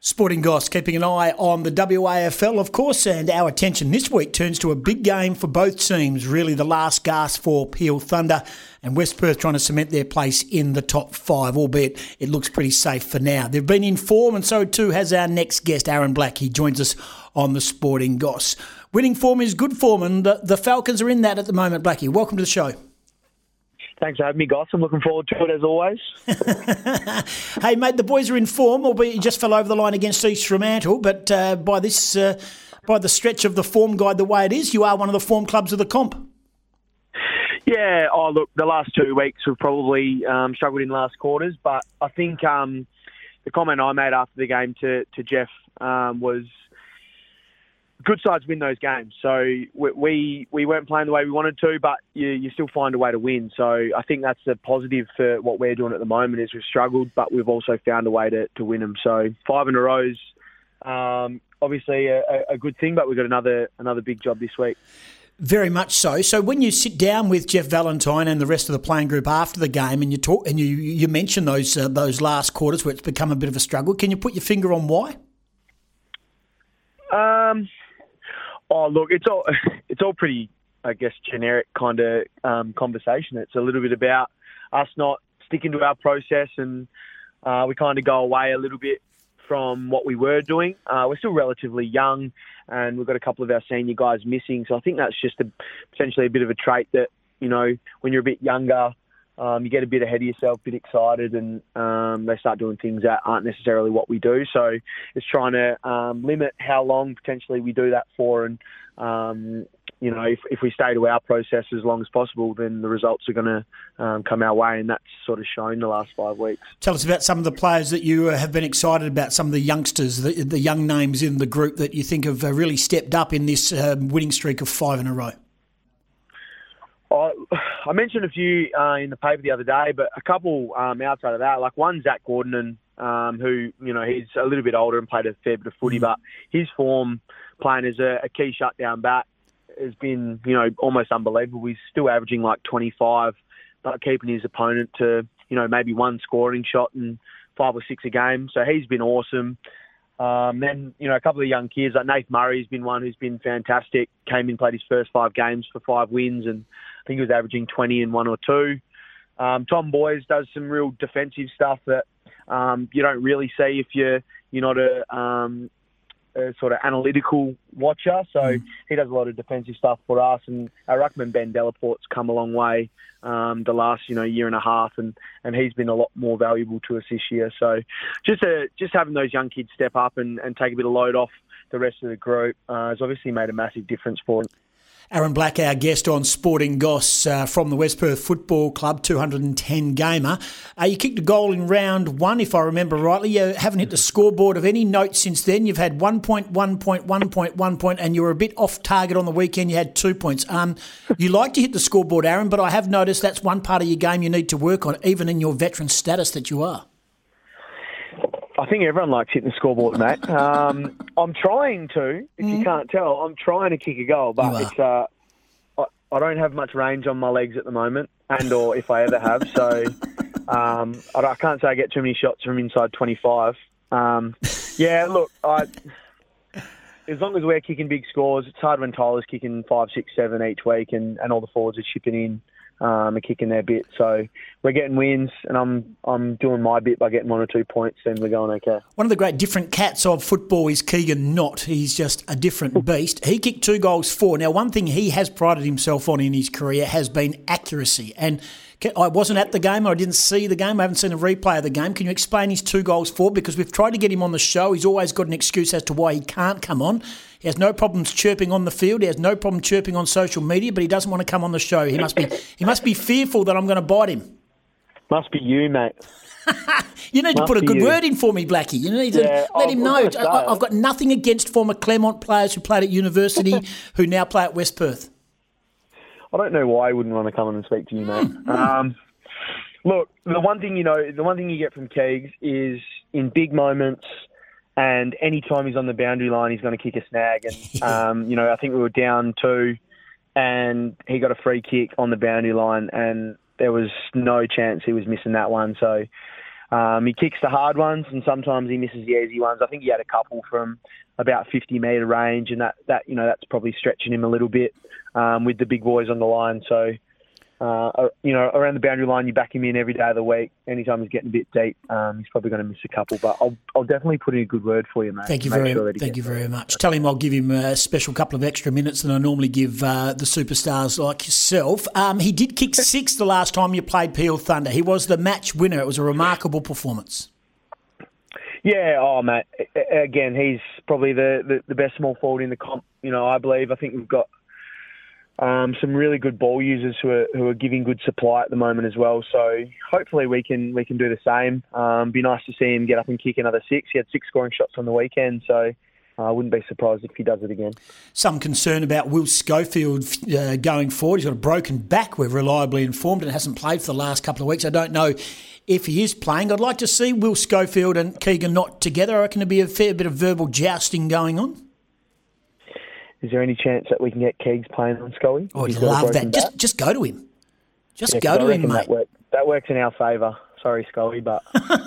Sporting Goss keeping an eye on the WAFL, of course, and our attention this week turns to a big game for both teams. Really, the last gasp for Peel Thunder and West Perth trying to cement their place in the top five, albeit it looks pretty safe for now. They've been in form, and so too has our next guest, Aaron Black. He joins us on the Sporting Goss. Winning form is good form, and the, the Falcons are in that at the moment, Blackie. Welcome to the show. Thanks for having me, Goss. I'm looking forward to it as always. Hey, mate, the boys are in form, albeit you just fell over the line against East Fremantle. But uh, by this, uh, by the stretch of the form guide, the way it is, you are one of the form clubs of the comp. Yeah, oh, look, the last two weeks we've probably um, struggled in last quarters, but I think um, the comment I made after the game to, to Jeff um, was good sides win those games. So we, we we weren't playing the way we wanted to, but you, you still find a way to win. So I think that's a positive for what we're doing at the moment is we've struggled, but we've also found a way to, to win them. So five in a row's um, obviously a, a good thing, but we've got another another big job this week. Very much so. So when you sit down with Jeff Valentine and the rest of the playing group after the game, and you talk and you you mention those uh, those last quarters where it's become a bit of a struggle, can you put your finger on why? Um, oh, look, it's all it's all pretty, I guess, generic kind of um, conversation. It's a little bit about us not sticking to our process, and uh, we kind of go away a little bit from what we were doing. Uh, we're still relatively young, and we've got a couple of our senior guys missing. So I think that's just a, potentially a bit of a trait that you know when you're a bit younger. Um, you get a bit ahead of yourself, a bit excited, and um, they start doing things that aren't necessarily what we do. So it's trying to um, limit how long potentially we do that for, and um, you know, if, if we stay to our process as long as possible, then the results are going to um, come our way, and that's sort of shown the last five weeks. Tell us about some of the players that you uh, have been excited about, some of the youngsters, the, the young names in the group that you think have uh, really stepped up in this um, winning streak of five in a row. I, I mentioned a few uh, in the paper the other day, but a couple um, outside of that, like one Zach Gordon, and um, who you know he's a little bit older and played a fair bit of footy, but his form playing as a, a key shutdown back has been you know almost unbelievable. He's still averaging like 25, but keeping his opponent to you know maybe one scoring shot and five or six a game. So he's been awesome. Um, then you know a couple of young kids like Nate Murray's been one who's been fantastic. Came in, played his first five games for five wins, and think he was averaging 20 in one or two. Um, Tom Boys does some real defensive stuff that um, you don't really see if you're you're not a, um, a sort of analytical watcher. So he does a lot of defensive stuff for us, and our ruckman Ben Delaporte's come a long way um, the last you know year and a half, and, and he's been a lot more valuable to us this year. So just uh just having those young kids step up and, and take a bit of load off the rest of the group uh, has obviously made a massive difference for them. Aaron Black, our guest on Sporting Goss uh, from the West Perth Football Club, 210 gamer. Uh, you kicked a goal in round one, if I remember rightly. You haven't hit the scoreboard of any note since then. You've had one point, one point, one point, one point, and you were a bit off target on the weekend. You had two points. Um, you like to hit the scoreboard, Aaron, but I have noticed that's one part of your game you need to work on, even in your veteran status that you are. I think everyone likes hitting the scoreboard, mate. Um, I'm trying to. If you can't tell, I'm trying to kick a goal, but it's uh, I, I don't have much range on my legs at the moment, and or if I ever have. So um, I, I can't say I get too many shots from inside 25. Um, yeah, look, I, as long as we're kicking big scores, it's hard when Tyler's kicking five, six, seven each week, and, and all the forwards are chipping in um, and kicking their bit. So we're getting wins, and I'm I'm doing my bit by getting one or two points, and we're going okay. One of the great different cats of football is Keegan Knott. He's just a different beast. He kicked two goals for. Now, one thing he has prided himself on in his career has been accuracy. And I wasn't at the game, or I didn't see the game. I haven't seen a replay of the game. Can you explain his two goals for? Because we've tried to get him on the show. He's always got an excuse as to why he can't come on. He has no problems chirping on the field. He has no problem chirping on social media, but he doesn't want to come on the show. He must be he must be fearful that I'm going to bite him. Must be you, mate. You need to put a good you. word in for me, Blackie. You need to Yeah, let him know. I, I've got nothing against former Claremont players who played at university who now play at West Perth. I don't know why I wouldn't want to come in and speak to you, mate. um, look, the one thing you know, the one thing you get from Keegs is in big moments, and any time he's on the boundary line, he's going to kick a snag. And um, you know, I think we were down two, and he got a free kick on the boundary line, and there was no chance he was missing that one. So. Um, he kicks the hard ones, and sometimes he misses the easy ones. I think he had a couple from about 50 metre range, and that, that you know that's probably stretching him a little bit um, with the big boys on the line. So, uh, you know, around the boundary line, you back him in every day of the week. Anytime he's getting a bit deep, um, he's probably going to miss a couple. But I'll, I'll definitely put in a good word for you, mate. Thank you very, sure thank you very much. Tell him I'll give him a special couple of extra minutes than I normally give uh, the superstars like yourself. Um, he did kick six the last time you played Peel Thunder. He was the match winner. It was a remarkable performance. Yeah, oh mate. Again, he's probably the, the, the best small forward in the comp. You know, I believe. I think we've got um, some really good ball users who are who are giving good supply at the moment as well. So hopefully we can we can do the same. Um, be nice to see him get up and kick another six. He had six scoring shots on the weekend, so uh, I wouldn't be surprised if he does it again. Some concern about Will Schofield uh, going forward. He's got a broken back. We're reliably informed and hasn't played for the last couple of weeks. I don't know if he is playing. I'd like to see Will Schofield and Keegan Knott together. I reckon there'd be a fair bit of verbal jousting going on. Is there any chance that we can get Keegs playing on Scully? Oh, I'd He's got a love that. Just back? just go to him. Just Yeah, go to him, mate. That, work, that works in our favour. Sorry, Scully, but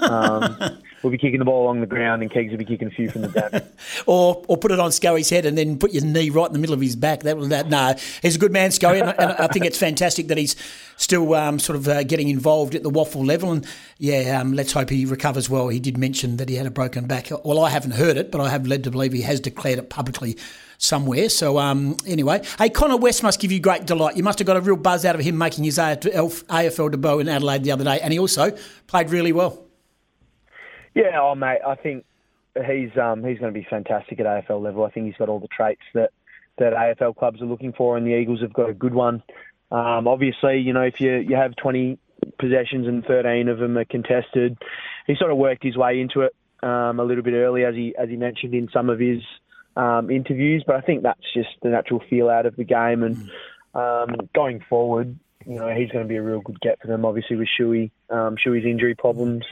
um, we'll be kicking the ball along the ground, and Keegs will be kicking a few from the back. or or put it on Scully's head and then put your knee right in the middle of his back. That that. No, he's a good man, Scully, and, I- and I think it's fantastic that he's still um, sort of uh, getting involved at the WAFL level. And yeah, um, let's hope he recovers well. He did mention that he had a broken back. Well, I haven't heard it, but I have led to believe he has declared it publicly somewhere. So um, anyway, hey, Connor West must give you great delight. You must have got a real buzz out of him making his AFL, debut in Adelaide the other day, and he also played really well. Yeah, oh mate, I think he's um, he's going to be fantastic at AFL level. I think he's got all the traits that that AFL clubs are looking for, and the Eagles have got a good one. Um, obviously, you know, if you you have 20 possessions and 13 of them are contested, he sort of worked his way into it um, a little bit early, as he as he mentioned in some of his um, interviews. But I think that's just the natural feel out of the game, and um, going forward, you know, he's going to be a real good get for them. Obviously, with Shuey, um, Shuey's injury problems,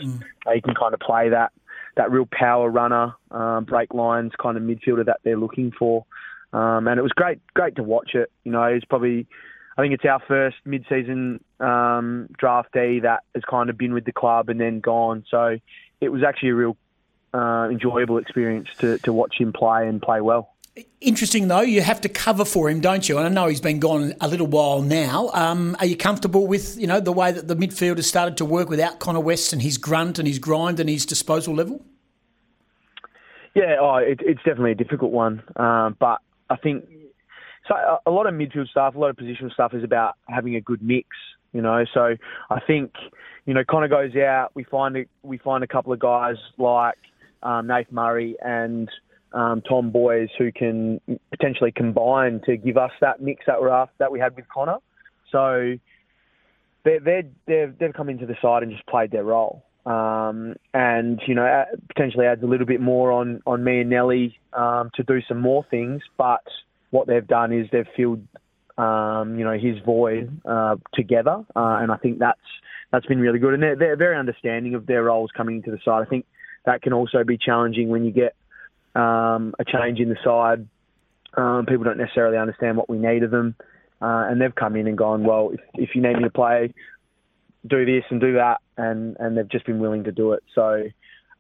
uh, he can kind of play that that real power runner, um, break lines kind of midfielder that they're looking for. Um, and it was great, great to watch it. You know, it's probably, I think it's our first mid-season um, draftee that has kind of been with the club and then gone. So it was actually a real uh, enjoyable experience to, to watch him play and play well. Interesting though, you have to cover for him, don't you? And I know he's been gone a little while now. Um, are you comfortable with you know the way that the midfield has started to work without Connor West and his grunt and his grind and his disposal level? Yeah, oh, it, it's definitely a difficult one, um, but I think so. A, a lot of midfield stuff, a lot of positional stuff is about having a good mix. You know, so I think you know Connor goes out. We find a, we find a couple of guys like um, Murray and um, Tom Boys who can potentially combine to give us that mix that we that we had with Connor. So they they they've they've come into the side and just played their role. Um, and you know potentially adds a little bit more on on me and Nelly um, to do some more things. But what they've done is they've filled um, you know his void uh, together, uh, and I think that's that's been really good. And they're, they're very understanding of their roles coming into the side. I think that can also be challenging when you get um, a change in the side. Um, people don't necessarily understand what we need of them, uh, and they've come in and gone, well, if, if you need me to play, do this and do that, and, and they've just been willing to do it. So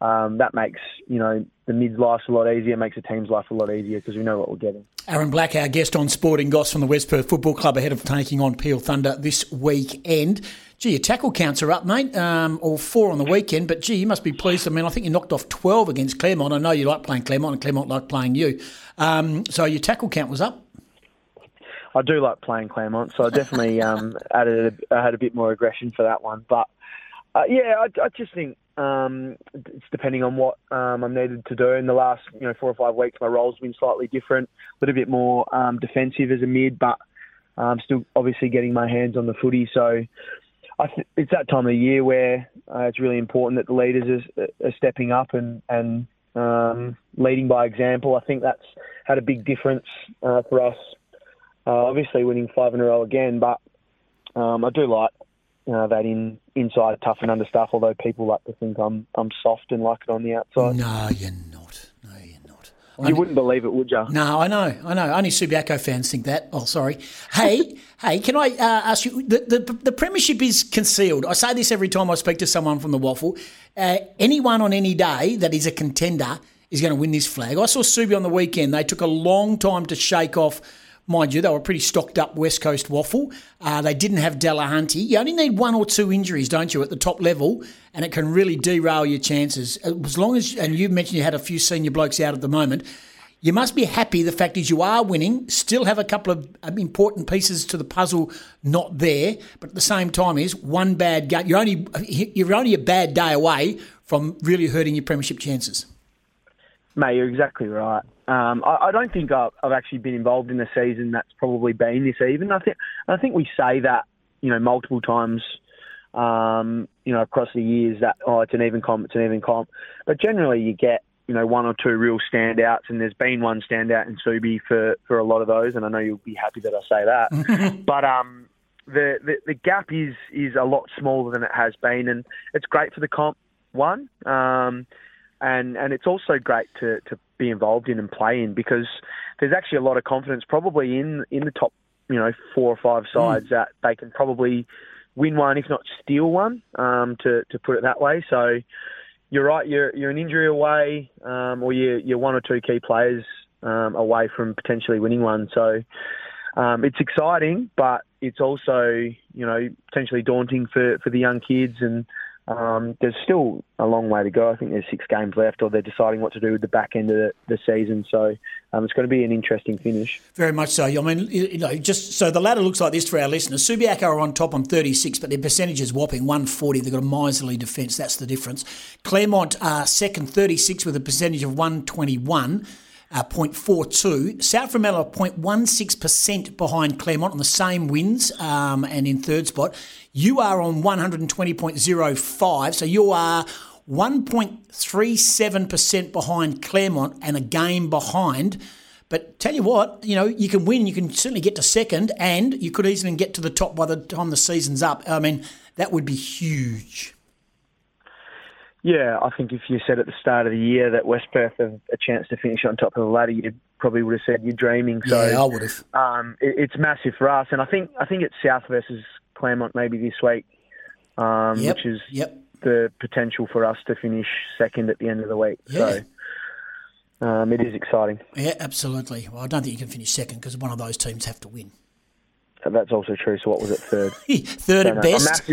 um, that makes you know the mid's life a lot easier, makes the team's life a lot easier because we know what we're getting. Aaron Black, our guest on Sporting Goss from the West Perth Football Club, ahead of taking on Peel Thunder this weekend. Gee, your tackle counts are up, mate, um, or four on the weekend, but gee, you must be pleased. I mean, I think you knocked off 12 against Claremont. I know you like playing Claremont, and Claremont like playing you. Um, so your tackle count was up? I do like playing Claremont, so I definitely um, added a, I had a bit more aggression for that one. But uh, yeah, I, I, just think um, it's depending on what um, I'm needed to do. In the last you know four or five weeks, my role's been slightly different, a little bit more um, defensive as a mid, but I'm still obviously getting my hands on the footy. So th- it's that time of year where uh, it's really important that the leaders are, are stepping up and and um, leading by example. I think that's had a big difference uh, for us. Uh, obviously, winning five in a row again, but um, I do like uh, that in inside tough and under stuff. Although people like to think I'm I'm soft and like it on the outside. No, you're not. No, you're not. You I wouldn't believe it, would you? No, I know, I know. Only Subiaco fans think that. Oh, sorry. Hey, hey, can I uh, ask you? The, the the premiership is concealed. I say this every time I speak to someone from the WAFL. Uh, anyone on any day that is a contender is going to win this flag. I saw Subi on the weekend. They took a long time to shake off Mind you, they were pretty stocked up West Coast WAFL. Uh, they didn't have Delahunty. You only need one or two injuries, don't you, at the top level, and it can really derail your chances. As long as, and you mentioned you had a few senior blokes out at the moment, you must be happy. The fact is, you are winning. Still have a couple of um, important pieces to the puzzle not there, but at the same time, is one bad game. You're only you're only a bad day away from really hurting your premiership chances. Mate, you're exactly right. Um, I, I, don't think I've, I've, actually been involved in a season that's probably been this even. I think I think we say that you know multiple times, um, you know, across the years that oh it's an even comp, it's an even comp. But generally, you get you know one or two real standouts, and there's been one standout in Subi for for a lot of those, and I know you'll be happy that I say that. but um, the, the the gap is is a lot smaller than it has been, and it's great for the comp one. Um, and and it's also great to, to be involved in and play in because there's actually a lot of confidence probably in in the top you know four or five hmm. sides mm. that they can probably win one if not steal one um, to to put it that way. So you're right, you're you're an injury away um, or you're you're one or two key players um, away from potentially winning one. So. Um, it's exciting, but it's also, you know, potentially daunting for, for the young kids and um, there's still a long way to go. I think there's six games left, or they're deciding what to do with the back end of the, the season. So um, it's going to be an interesting finish. Very much so. I mean, you know, just so the ladder looks like this for our listeners. Subiaco are on top on 36, but their percentage is whopping 140. They've got a miserly defence. That's the difference. Claremont are second, 36, with a percentage of 121 uh, 0.42. South Fremantle 0.16% behind Claremont on the same wins um, and in third spot. You are on 120.05, so you are 1.37% behind Claremont and a game behind. But tell you what, you know, you can win, you can certainly get to second, and you could easily get to the top by the time the season's up. I mean, that would be huge. Yeah, I think if you said at the start of the year that West Perth have a chance to finish on top of the ladder, you probably would have said you're dreaming. So yeah, I would have. Um, it, it's massive for us, and I think I think it's South versus Claremont maybe this week, um, yep, which is yep. the potential for us to finish second at the end of the week. Yeah. So um, it is exciting. Yeah, absolutely. Well, I don't think you can finish second because one of those teams have to win. So that's also true. So what was it? Third. Third at know. best.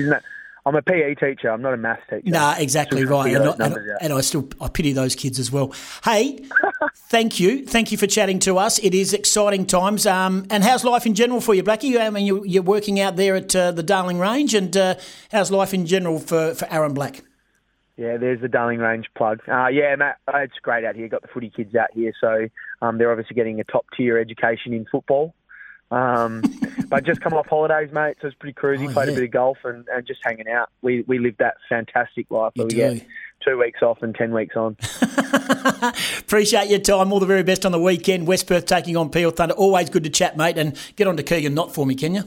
Maths isn't it? I'm a PE teacher. I'm not a maths teacher. Nah, exactly Still right. And I, and, and I still I pity those kids as well. Hey, thank you, thank you for chatting to us. It is exciting times. Um, and how's life in general for you, Blackie? I mean, you, you're working out there at uh, the Darling Range, and uh, how's life in general for for Aaron Black? Yeah, there's the Darling Range plug. Uh, yeah, Matt, uh, it's great out here. Got the footy kids out here, so um, they're obviously getting a top tier education in football. Um, but just come off holidays, mate. So it's pretty cruisy. Oh, Played yeah. a bit of golf and, and just hanging out. We we live that fantastic life You where we do. get two weeks off and ten weeks on. Appreciate your time. All the very best on the weekend. West Perth taking on Peel Thunder. Always good to chat, mate. And get on to Keegan Knott for me, can you?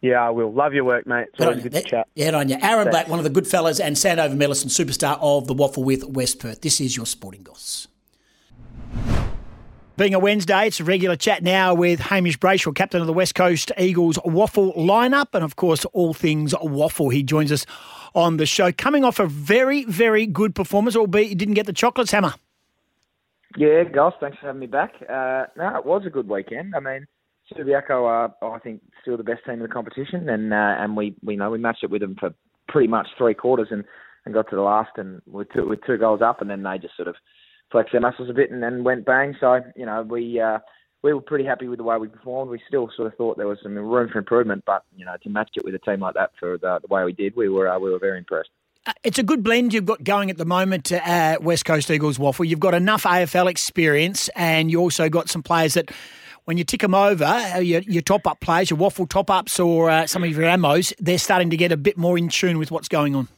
Yeah, I will. Love your work, mate. It's always good to chat. Yeah, on you. Aaron Thanks. Black, one of the good fellas, and Sandover Medallist superstar of the WAFL with West Perth. This is your sporting goss. Being a Wednesday, it's a regular chat now with Hamish Brayshaw, captain of the West Coast Eagles WAFL lineup, and of course, all things WAFL. He joins us on the show, coming off a very, very good performance, albeit you didn't get the chocolates hammer. Yeah, Goss, thanks for having me back. Uh, no, it was a good weekend. I mean, Subiaco are, I think, still the best team in the competition, and uh, and we, we know we matched it with them for pretty much three quarters, and, and got to the last, and two, with two goals up, and then they just sort of flexed their muscles a bit, and then went bang. So you know, we uh, we were pretty happy with the way we performed. We still sort of thought there was some room for improvement, but you know, to match it with a team like that for the, the way we did, we were uh, we were very impressed. Uh, It's a good blend you've got going at the moment at West Coast Eagles WAFL. You've got enough AFL experience, and you also got some players that, when you tick them over, uh, your, your top up players, your WAFL top ups, or uh, some of your ammos, they're starting to get a bit more in tune with what's going on.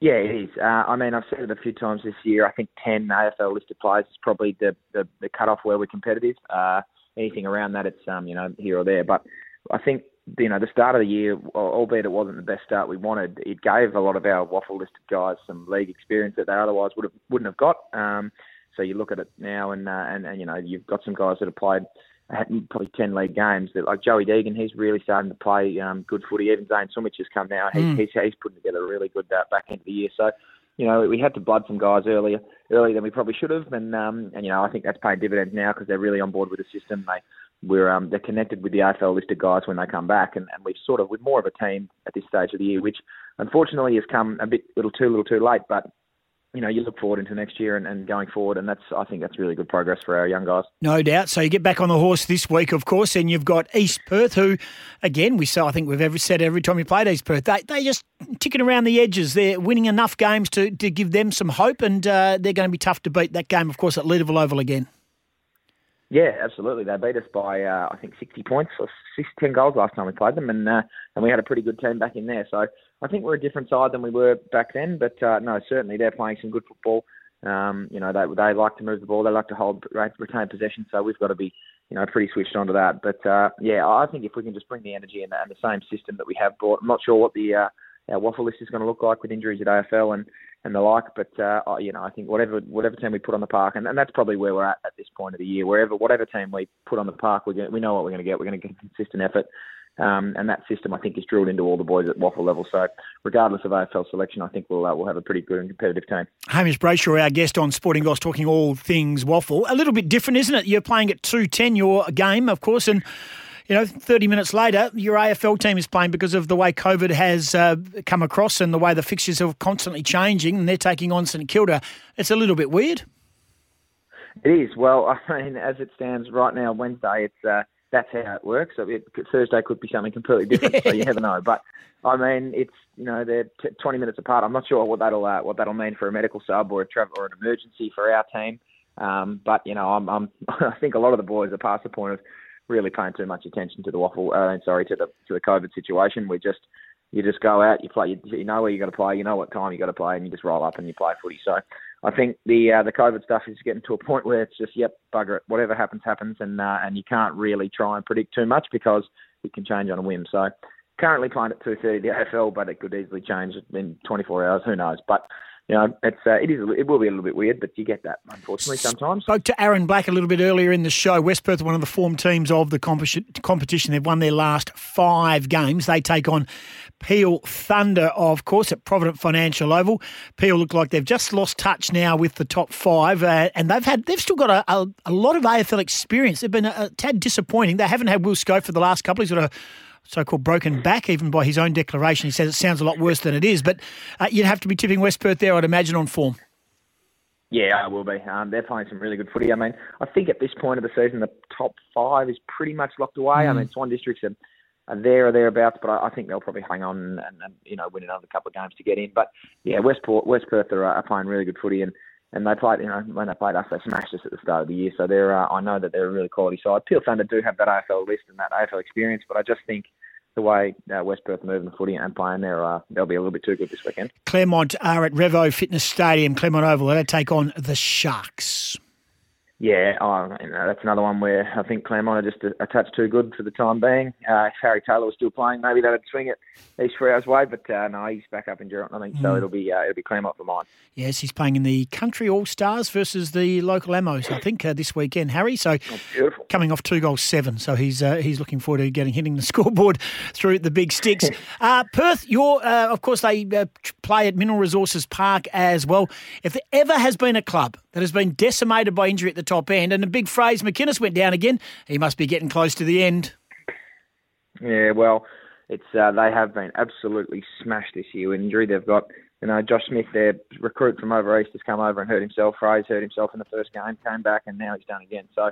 Yeah, it is. Uh, I mean, I've said it a few times this year. I think 10 AFL listed players is probably the, the, the cut-off where we're competitive. Uh, anything around that, it's, um, you know, here or there. But I think, you know, the start of the year, albeit it wasn't the best start we wanted, it gave a lot of our WAFL listed guys some league experience that they otherwise would have, wouldn't have got. Um, so you look at it now and, uh, and, and, you know, you've got some guys that have played probably 10 league games. That, like Joey Deegan, he's really starting to play um, good footy. Even Zane Sumich has come now. He, Mm. he's, he's putting together a really good uh, back end of the year. So, you know, we had to blood some guys earlier, earlier than we probably should have. And, um, and you know, I think that's paying dividends now because they're really on board with the system. They, we're, um, they're connected with the AFL listed guys when they come back. And, and we've sort of, with more of a team at this stage of the year, which unfortunately has come a bit, little too, little too late. But, you know, you look forward into next year and, and going forward, and that's I think that's really good progress for our young guys. No doubt. So you get back on the horse this week, of course, and you've got East Perth, who, again, we saw. I think we've ever said every time we played East Perth, they they just ticking around the edges. They're winning enough games to to give them some hope, and uh, they're going to be tough to beat. That game, of course, at Leederville Oval again. Yeah, absolutely. They beat us by uh, I think 60 points or six, 10 goals last time we played them, and uh, and we had a pretty good team back in there. So I think we're a different side than we were back then. But uh, no, certainly they're playing some good football. Um, you know, they they like to move the ball, they like to hold retain possession. So we've got to be you know pretty switched on to that. But uh, yeah, I think if we can just bring the energy and, and the same system that we have brought, I'm not sure what the uh, our WAFL list is going to look like with injuries at AFL and and the like. But uh, you know, I think whatever whatever team we put on the park, and, and that's probably where we're at at this point of the year. Wherever whatever team we put on the park, we we know what we're going to get. We're going to get consistent effort, um, and that system I think is drilled into all the boys at WAFL level. So regardless of AFL selection, I think we'll uh, we'll have a pretty good and competitive team. Hamish Brayshaw, our guest on Sporting Goss, talking all things WAFL. A little bit different, isn't it? You're playing at two ten your game, of course, and you know, 30 minutes later, your AFL team is playing because of the way COVID has uh, come across and the way the fixtures are constantly changing, and they're taking on St Kilda. It's a little bit weird. It is. Well, I mean, as it stands right now, Wednesday, it's uh, that's how it works. Thursday could be something completely different. so you never know. But I mean, it's you know they're t- 20 minutes apart. I'm not sure what that'll uh, what that'll mean for a medical sub or a travel or an emergency for our team. Um, but you know, I'm, I'm I think a lot of the boys are past the point of really paying too much attention to the WAFL. Uh, sorry, to the to the COVID situation. We just you just go out, you play, you, you know where you got to play, you know what time you got to play, and you just roll up and you play footy. So I think the uh, the COVID stuff is getting to a point where it's just yep, bugger it, whatever happens happens, and uh, and you can't really try and predict too much because it can change on a whim. So currently playing at two thirty the AFL, but it could easily change in 24 hours. Who knows? But you know, it's uh, it is it will be a little bit weird, but you get that unfortunately sometimes. Spoke to Aaron Black a little bit earlier in the show. West Perth, one of the form teams of the competition. They've won their last five games. They take on Peel Thunder, of course, at Provident Financial Oval. Peel look like they've just lost touch now with the top five, uh, and they've had they've still got a, a, a lot of AFL experience. They've been a, a tad disappointing. They haven't had Will Scope for the last couple. He's got a so-called broken back, even by his own declaration. He says it sounds a lot worse than it is. But uh, you'd have to be tipping West Perth there, I'd imagine, on form. Yeah, I will be. Um, they're playing some really good footy. I mean, I think at this point of the season, the top five is pretty much locked away. Mm. I mean, Swan Districts are, are there or thereabouts, but I, I, think they'll probably hang on and, and, you know win another couple of games to get in. But yeah, Westport, West Perth are, are playing really good footy, and, and they played. You know, when they played us, they smashed us at the start of the year. So they're. Uh, I know that they're a really quality side. Peel Thunder do have that AFL list and that AFL experience, but I just think the way uh, West Perth moving the footy and playing there, uh, they'll be a little bit too good this weekend. Claremont are at Revo Fitness Stadium, Claremont Oval. They'll take on the Sharks. Yeah, oh, you know, that's another one where I think Claremont are just a, a touch too good for the time being. Uh, if Harry Taylor was still playing, maybe they'd swing it East Freo's way, but uh, no, he's back up in Gerald, I think, mm. so it'll be uh, it'll be Claremont for mine. Yes, he's playing in the Country All Stars versus the local Amos, I think, uh, this weekend, Harry. So oh, coming off two goals seven, so he's uh, he's looking forward to getting hitting the scoreboard through the big sticks. Uh, Perth, you're of course they play at Mineral Resources Park as well. If there ever has been a club that has been decimated by injury at the top end. And a big Fraser, McInnes went down again. He must be getting close to the end. Yeah, well, it's uh, they have been absolutely smashed this year with injury. They've got, you know, Josh Smith, their recruit from over east, has come over and hurt himself. Fraser hurt himself in the first game, came back, and now he's done again. So,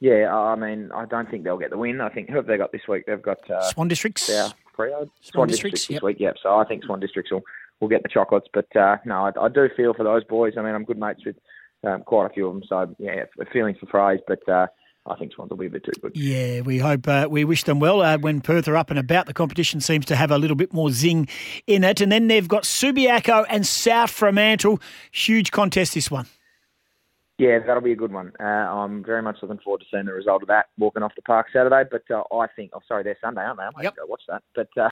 yeah, I mean, I don't think they'll get the win. I think who have they got this week? They've got uh, Swan Districts. Yeah, Swan, Swan Districts, Districts this yep. week. Yep. So I think Swan Districts will will get the chocolates. But uh, no, I, I do feel for those boys. I mean, I'm good mates with um, quite a few of them. So yeah, a feeling for Fraser, but. Uh, I think Swans will be a bit too good. Yeah, we hope uh, we wish them well. Uh, when Perth are up and about, the competition seems to have a little bit more zing in it. And then they've got Subiaco and South Fremantle. Huge contest, this one. Yeah, that'll be a good one. Uh, I'm very much looking forward to seeing the result of that, walking off the park Saturday. But uh, I think, oh, sorry, they're Sunday, aren't they? I might yep. go watch that. But uh,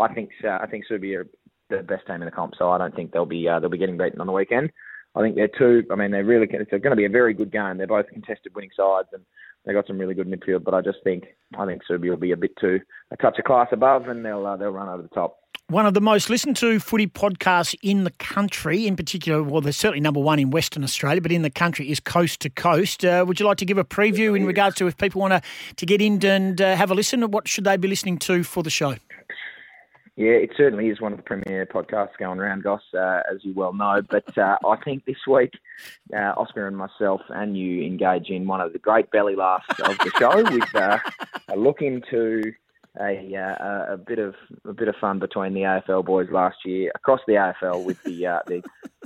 I think I think Subi are the best team in the comp, so I don't think they'll be they'll be getting beaten on the weekend. I think they're two. I mean, they're really. It's going to be a very good game. They're both contested winning sides, and they got some really good midfield. But I just think I think Subi will be a bit too a touch of class above, and they'll uh, they'll run over the top. One of the most listened to footy podcasts in the country, in particular, well, they're certainly number one in Western Australia, but in the country is Coast to Coast. Uh, would you like to give a preview in regards to if people want to, to get in and uh, have a listen? What should they be listening to for the show? Yeah, it certainly is one of the premier podcasts going around, Goss, uh, as you well know. But uh, I think this week, uh, Oscar and myself and you engage in one of the great belly laughs of the show with uh, a look into a, uh, a bit of a bit of fun between the AFL boys last year across the AFL with the uh, the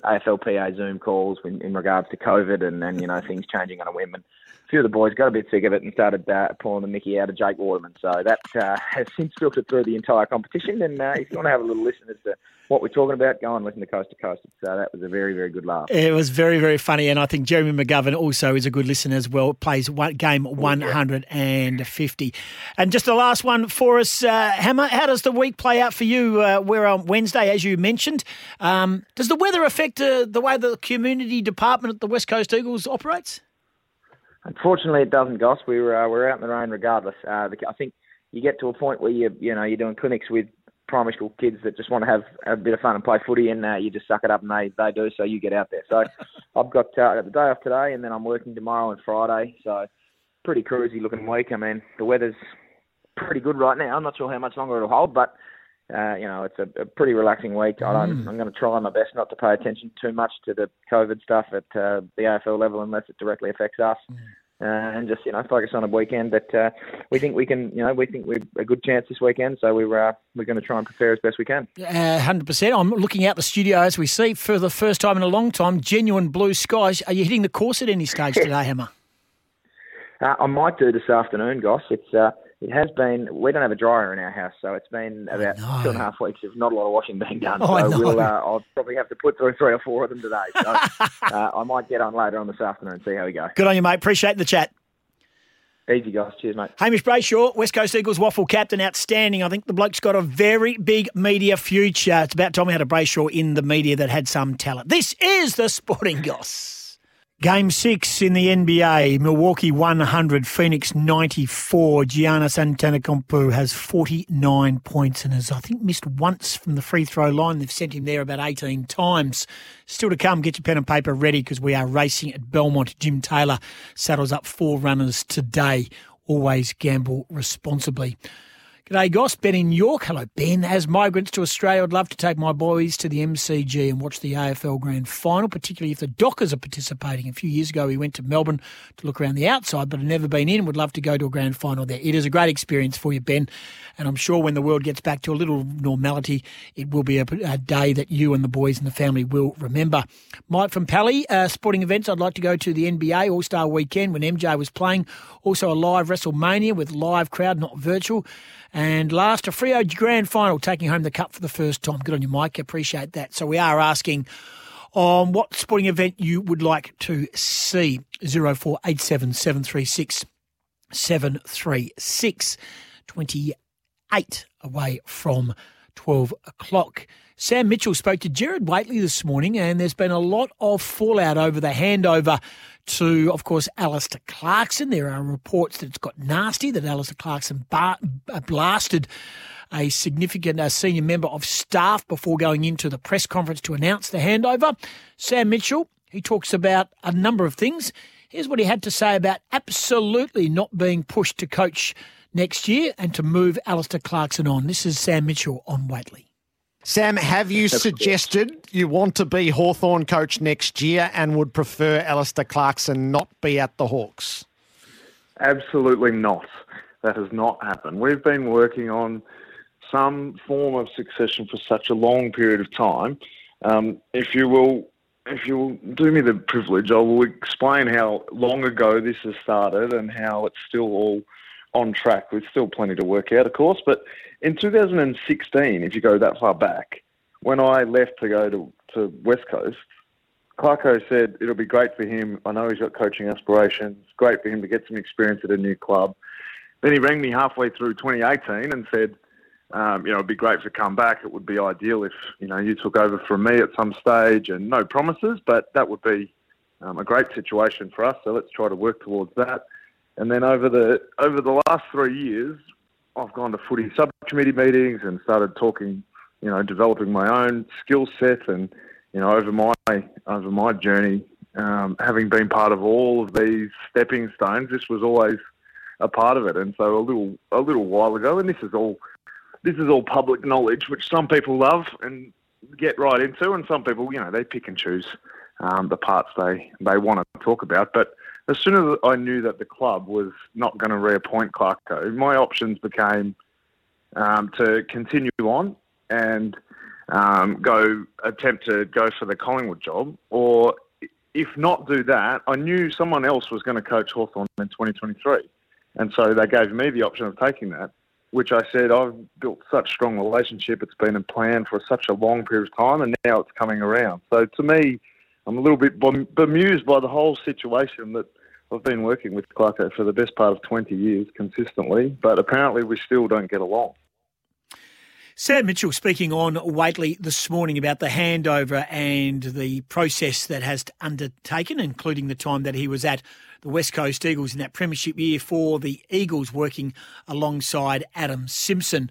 AFLPA Zoom calls in, in regards to COVID and, and you know things changing on a whim and few of the boys got a bit sick of it and started uh, pulling the mickey out of Jake Waterman. So that uh, has since filtered through the entire competition. And uh, if you want to have a little listen as to what we're talking about, go and listen to Coast to Coast. Uh, that was a very, very good laugh. It was very, very funny. And I think Jeremy McGovern also is a good listener as well. Plays one, game 150. And just the last one for us, uh, Hammer, how does the week play out for you? Uh, we're on Wednesday, as you mentioned. Um, does the weather affect uh, the way the community department at the West Coast Eagles operates? Unfortunately, it doesn't, Goss. We were uh, we're out in the rain regardless. Uh, the, I think you get to a point where you you know you're doing clinics with primary school kids that just want to have a bit of fun and play footy, and uh, you just suck it up, and they they do. So you get out there. So I've got uh, I got the day off today, and then I'm working tomorrow and Friday. So pretty cruisy looking week. I mean, the weather's pretty good right now. I'm not sure how much longer it'll hold, but uh, you know, it's a, a pretty relaxing week. I don't, mm. I'm going to try my best not to pay attention too much to the COVID stuff at uh, the AFL level unless it directly affects us. Mm. Uh, and just you know focus on a weekend. But uh, we think we can, you know, we think we've a good chance this weekend. So we are uh, we're going to try and prepare as best we can. Uh, hundred percent. I'm looking out the studio as we see for the first time in a long time. Genuine blue skies. Are you hitting the course at any stage today, Hammer? Uh, I might do this afternoon, Goss. It's uh, it has been. We don't have a dryer in our house, so it's been about two and a half weeks of not a lot of washing being done. Oh, so we'll, uh, I'll probably have to put through three or four of them today. So uh, I might get on later on this afternoon and see how we go. Good on you, mate. Appreciate the chat. Easy, guys. Cheers, mate. Hamish Brayshaw, West Coast Eagles WAFL captain, outstanding. I think the bloke's got a very big media future. It's about time we had a Brayshaw in the media that had some talent. This is the Sporting Goss. Game six in the NBA, Milwaukee 100, Phoenix 94. Giannis Antetokounmpo has 49 points and has, I think, missed once from the free throw line. They've sent him there about 18 times. Still to come, get your pen and paper ready because we are racing at Belmont. Jim Taylor saddles up four runners today. Always gamble responsibly. G'day, Goss. Ben in York. Hello, Ben. As migrants to Australia, I'd love to take my boys to the MCG and watch the AFL Grand Final, particularly if the Dockers are participating. A few years ago, we went to Melbourne to look around the outside, but I've never been in. Would love to go to a Grand Final there. It is a great experience for you, Ben. And I'm sure when the world gets back to a little normality, it will be a, a day that you and the boys and the family will remember. Mike from Pally, uh, sporting events. I'd like to go to the NBA All Star Weekend when MJ was playing. Also a live WrestleMania with live crowd, not virtual. And last, a Freo Grand Final, taking home the cup for the first time. Good on you, Mike. Appreciate that. So we are asking on what sporting event you would like to see. 0487 736 736. 28 away from 12 o'clock. Sam Mitchell spoke to Gerard Whateley this morning, and there's been a lot of fallout over the handover to, of course, Alastair Clarkson. There are reports that it's got nasty, that Alastair Clarkson bar- blasted a significant uh, senior member of staff before going into the press conference to announce the handover. Sam Mitchell, he talks about a number of things. Here's what he had to say about absolutely not being pushed to coach next year and to move Alastair Clarkson on. This is Sam Mitchell on Whateley. Sam, have you suggested you want to be Hawthorn coach next year and would prefer Alastair Clarkson not be at the Hawks? Absolutely not. That has not happened. We've been working on some form of succession for such a long period of time. Um, if you will, if you will do me the privilege, I will explain how long ago this has started and how it's still all on track. With still plenty to work out, of course, but in 2016, if you go that far back, when I left to go to, to West Coast, Clarko said it'll be great for him. I know he's got coaching aspirations. Great for him to get some experience at a new club. Then he rang me halfway through 2018 and said, um, you know, it'd be great to come back. It would be ideal if you know you took over from me at some stage, and no promises, but that would be um, a great situation for us. So let's try to work towards that. And then over the over the last three years, I've gone to footy subcommittee meetings and started talking, you know, developing my own skill set and, you know, over my over my journey, um, having been part of all of these stepping stones, this was always a part of it. And so a little a little while ago, and this is all this is all public knowledge, which some people love and get right into, and some people, you know, they pick and choose um, the parts they they want to talk about, but as soon as I knew that the club was not going to reappoint Clarko, my options became um, to continue on and um, go attempt to go for the Collingwood job, or if not do that, I knew someone else was going to coach Hawthorn in 2023, and so they gave me the option of taking that. Which I said I've built such strong relationship. It's been a plan for such a long period of time, and now it's coming around. So to me, I'm a little bit bemused by the whole situation that I've been working with Clarko for the best part of 20 years consistently, but apparently we still don't get along. Sam Mitchell speaking on Whateley this morning about the handover and the process that has undertaken, including the time that he was at the West Coast Eagles in that premiership year for the Eagles, working alongside Adam Simpson.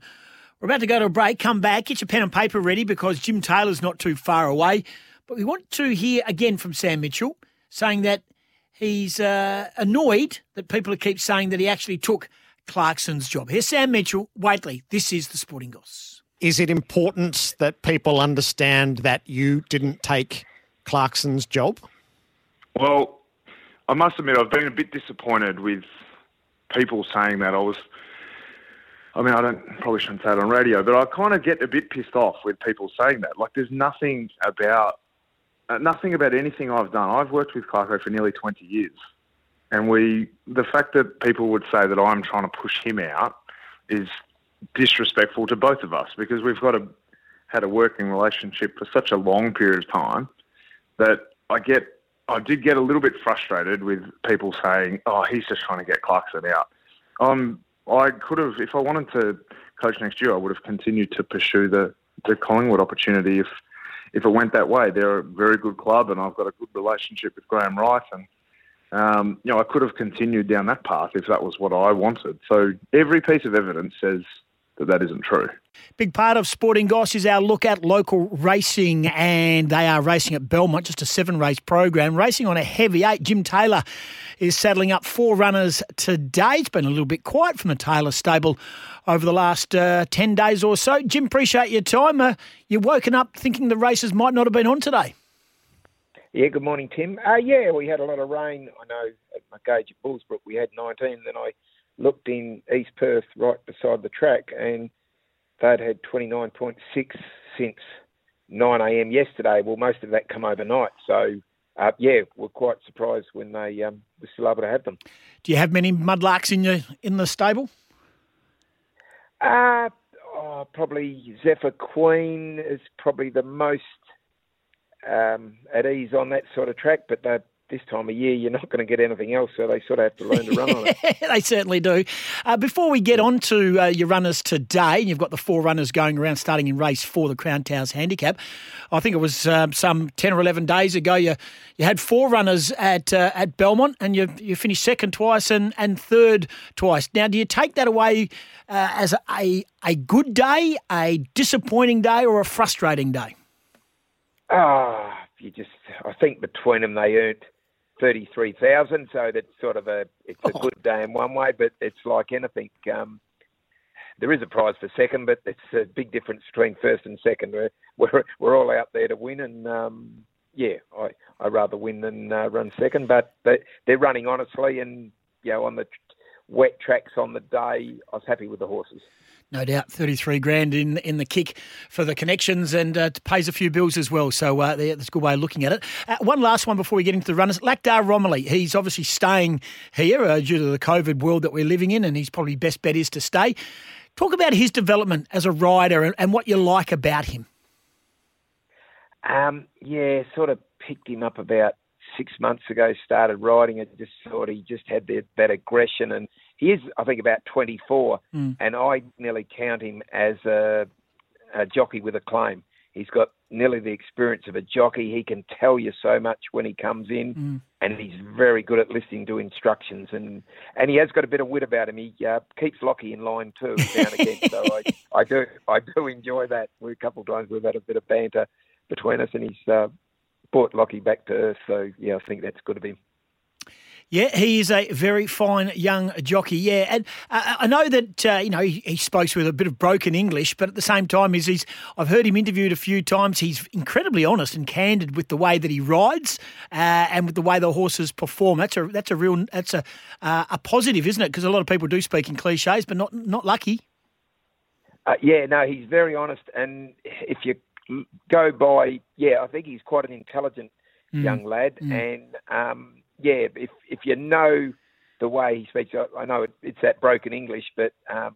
We're about to go to a break. Come back, get your pen and paper ready because Jim Taylor's not too far away. But we want to hear again from Sam Mitchell saying that he's uh, annoyed that people keep saying that he actually took Clarkson's job. Here's Sam Mitchell, Whateley. This is the Sporting Goss. Is it important that people understand that you didn't take Clarkson's job? Well, I must admit I've been a bit disappointed with people saying that. I was, I mean, I don't probably shouldn't say it on radio, but I kind of get a bit pissed off with people saying that. Like, there's nothing about nothing about anything I've done. I've worked with Clarko for nearly 20 years. And we, the fact that people would say that I'm trying to push him out is disrespectful to both of us because we've got a, had a working relationship for such a long period of time that I get I did get a little bit frustrated with people saying, "Oh, he's just trying to get Clarkson out." Um, I could have, if I wanted to coach next year, I would have continued to pursue the the Collingwood opportunity if if it went that way. They're a very good club, and I've got a good relationship with Graham Wright, and um, you know I could have continued down that path if that was what I wanted. So every piece of evidence says that that isn't true. Big part of Sporting Goss is our look at local racing, and they are racing at Belmont, just a seven race program. Racing on a heavy eight. Jim Taylor is saddling up four runners today. It's been a little bit quiet from the Taylor stable over the last uh, 10 days or so. Jim, appreciate your time. Uh, you've woken up thinking the races might not have been on today. Yeah, good morning, Tim. Uh, yeah, we had a lot of rain. I know at my gauge at Bullsbrook we had 19. Then I looked in East Perth right beside the track and they'd had 29.6 since 9am yesterday. Well, most of that come overnight. So, uh, yeah, we're quite surprised when they um, were still able to have them. Do you have many mudlarks in your in the stable? Uh, oh, probably Zephyr Queen is probably the most um, at ease on that sort of track, but they're this time of year, you're not going to get anything else, so they sort of have to learn to run on it. they certainly do. Uh, before we get on to uh, your runners today, you've got the four runners going around starting in race four, the Crown Towers Handicap. I think it was um, some 10 or 11 days ago, you, you had four runners at uh, at Belmont and you, you finished second twice and, and third twice. Now, do you take that away uh, as a, a good day, a disappointing day, or a frustrating day? Ah, you just, I think between them they earned thirty-three thousand. So that's sort of a it's a good day in one way, but it's like anything. Um, there is a prize for second, but it's a big difference between first and second. We're we're, we're all out there to win, and um, yeah, I I rather win than uh, run second. But but they're running honestly, and you know on the wet tracks on the day, I was happy with the horses. No doubt, thirty-three grand in in the kick for the connections and uh, pays a few bills as well. So uh, that's a good way of looking at it. Uh, one last one before we get into the runners. Lakdar Ramoly, he's obviously staying here uh, due to the COVID world that we're living in, and he's probably best bet is to stay. Talk about his development as a rider and, and what you like about him. Um, yeah, sort of picked him up about six months ago. Started riding it, just thought he just had that, that aggression and he is, I think, about 24, mm. and I nearly count him as a, a jockey with a claim. He's got nearly the experience of a jockey. He can tell you so much when he comes in, mm. and he's very good at listening to instructions. and And he has got a bit of wit about him. He uh, keeps Lockie in line too now and again. so I, I do I do enjoy that. We, a couple of times we've had a bit of banter between us, and he's uh, brought Lockie back to earth. So yeah, I think that's good of him. Yeah, he is a very fine young jockey. Yeah, and uh, I know that uh, you know he, he spoke with a bit of broken English, but at the same time, is he's I've heard him interviewed a few times. He's incredibly honest and candid with the way that he rides uh, and with the way the horses perform. That's a that's a real that's a uh, a positive, isn't it? Because a lot of people do speak in cliches, but not not Lockie. Uh, yeah, no, he's very honest, and if you go by, yeah, I think he's quite an intelligent Mm. young lad, Mm. and um, yeah, if if you know the way he speaks, I, I know it, it's that broken English, but um,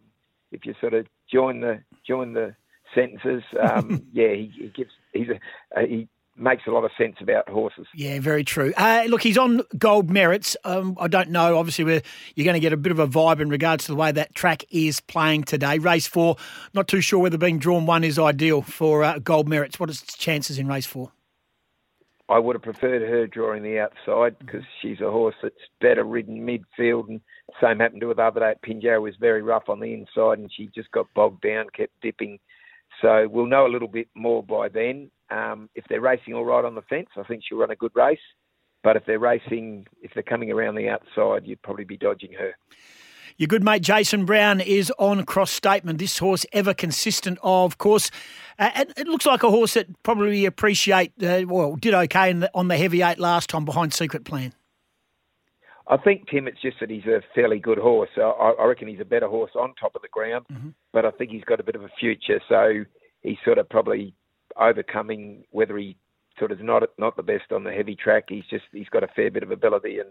if you sort of join the join the sentences, um, yeah, he, he gives he's a, uh, he makes a lot of sense about horses. Yeah, very true. Uh, look, he's on gold merits. Um, I don't know. Obviously, we're, you're going to get a bit of a vibe in regards to the way that track is playing today. Race four, not too sure whether being drawn one is ideal for uh, gold merits. What are its chances in race four? I would have preferred her drawing the outside because she's a horse that's better ridden midfield. And same happened to her the other day at Pinjarra was very rough on the inside and she just got bogged down, kept dipping. So we'll know a little bit more by then. Um, if they're racing all right on the fence, I think she'll run a good race. But if they're racing, if they're coming around the outside, you'd probably be dodging her. Your good mate Jason Brown is on cross statement. This horse ever consistent, of course. Uh, it, it looks like a horse that probably appreciate, uh, well, did okay the, on the heavy eight last time behind Secret Plan. I think Tim, it's just that he's a fairly good horse. I, I reckon he's a better horse on top of the ground, mm-hmm. but I think he's got a bit of a future. So he's sort of probably overcoming whether he sort of not not the best on the heavy track. He's just he's got a fair bit of ability, and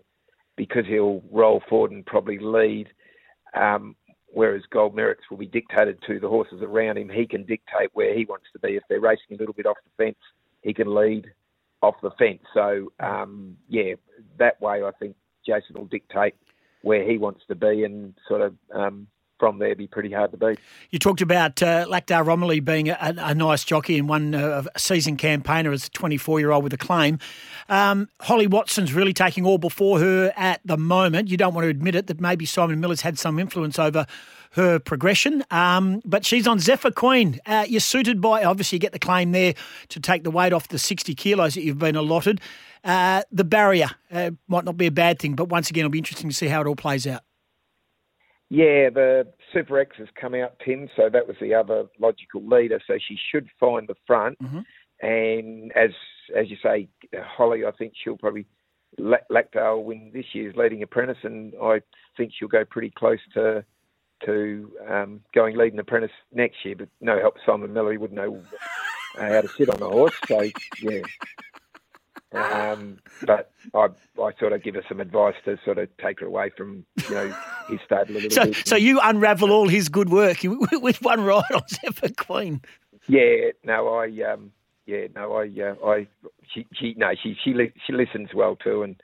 because he'll roll forward and probably lead, um, whereas Gold Merits will be dictated to the horses around him. He can dictate where he wants to be. If they're racing a little bit off the fence, he can lead. off the fence. So um, yeah, that way I think Jason will dictate where he wants to be and sort of um, from there be pretty hard to beat. You talked about uh, Lakdar Ramoly being a, a, nice jockey and one uh, season campaigner as a 24 year old with a claim. Um, Holly Watson's really taking all before her at the moment. You don't want to admit it that maybe Simon Miller's had some influence over her progression, um, but she's on Zephyr Queen. Uh, you're suited by, obviously, you get the claim there to take the weight off the 60 kilos that you've been allotted. Uh, the barrier uh, might not be a bad thing, but once again, it'll be interesting to see how it all plays out. Yeah, the Super X has come out, Tim. So that was the other logical leader. So she should find the front. Mm-hmm. And as as you say, Holly, I think she'll probably Lakdale win this year's leading apprentice, and I think she'll go pretty close to to um, going leading apprentice next year. But no help, Simon Miller, he wouldn't know how to sit on a horse. So yeah, um, but I, I sort of give her some advice to sort of take her away from you know his stable a little so, bit. So you unravel all his good work with one ride on Zephyr Queen. Yeah, no, I um, yeah, no, I uh, I she she no she she li- she listens well too, and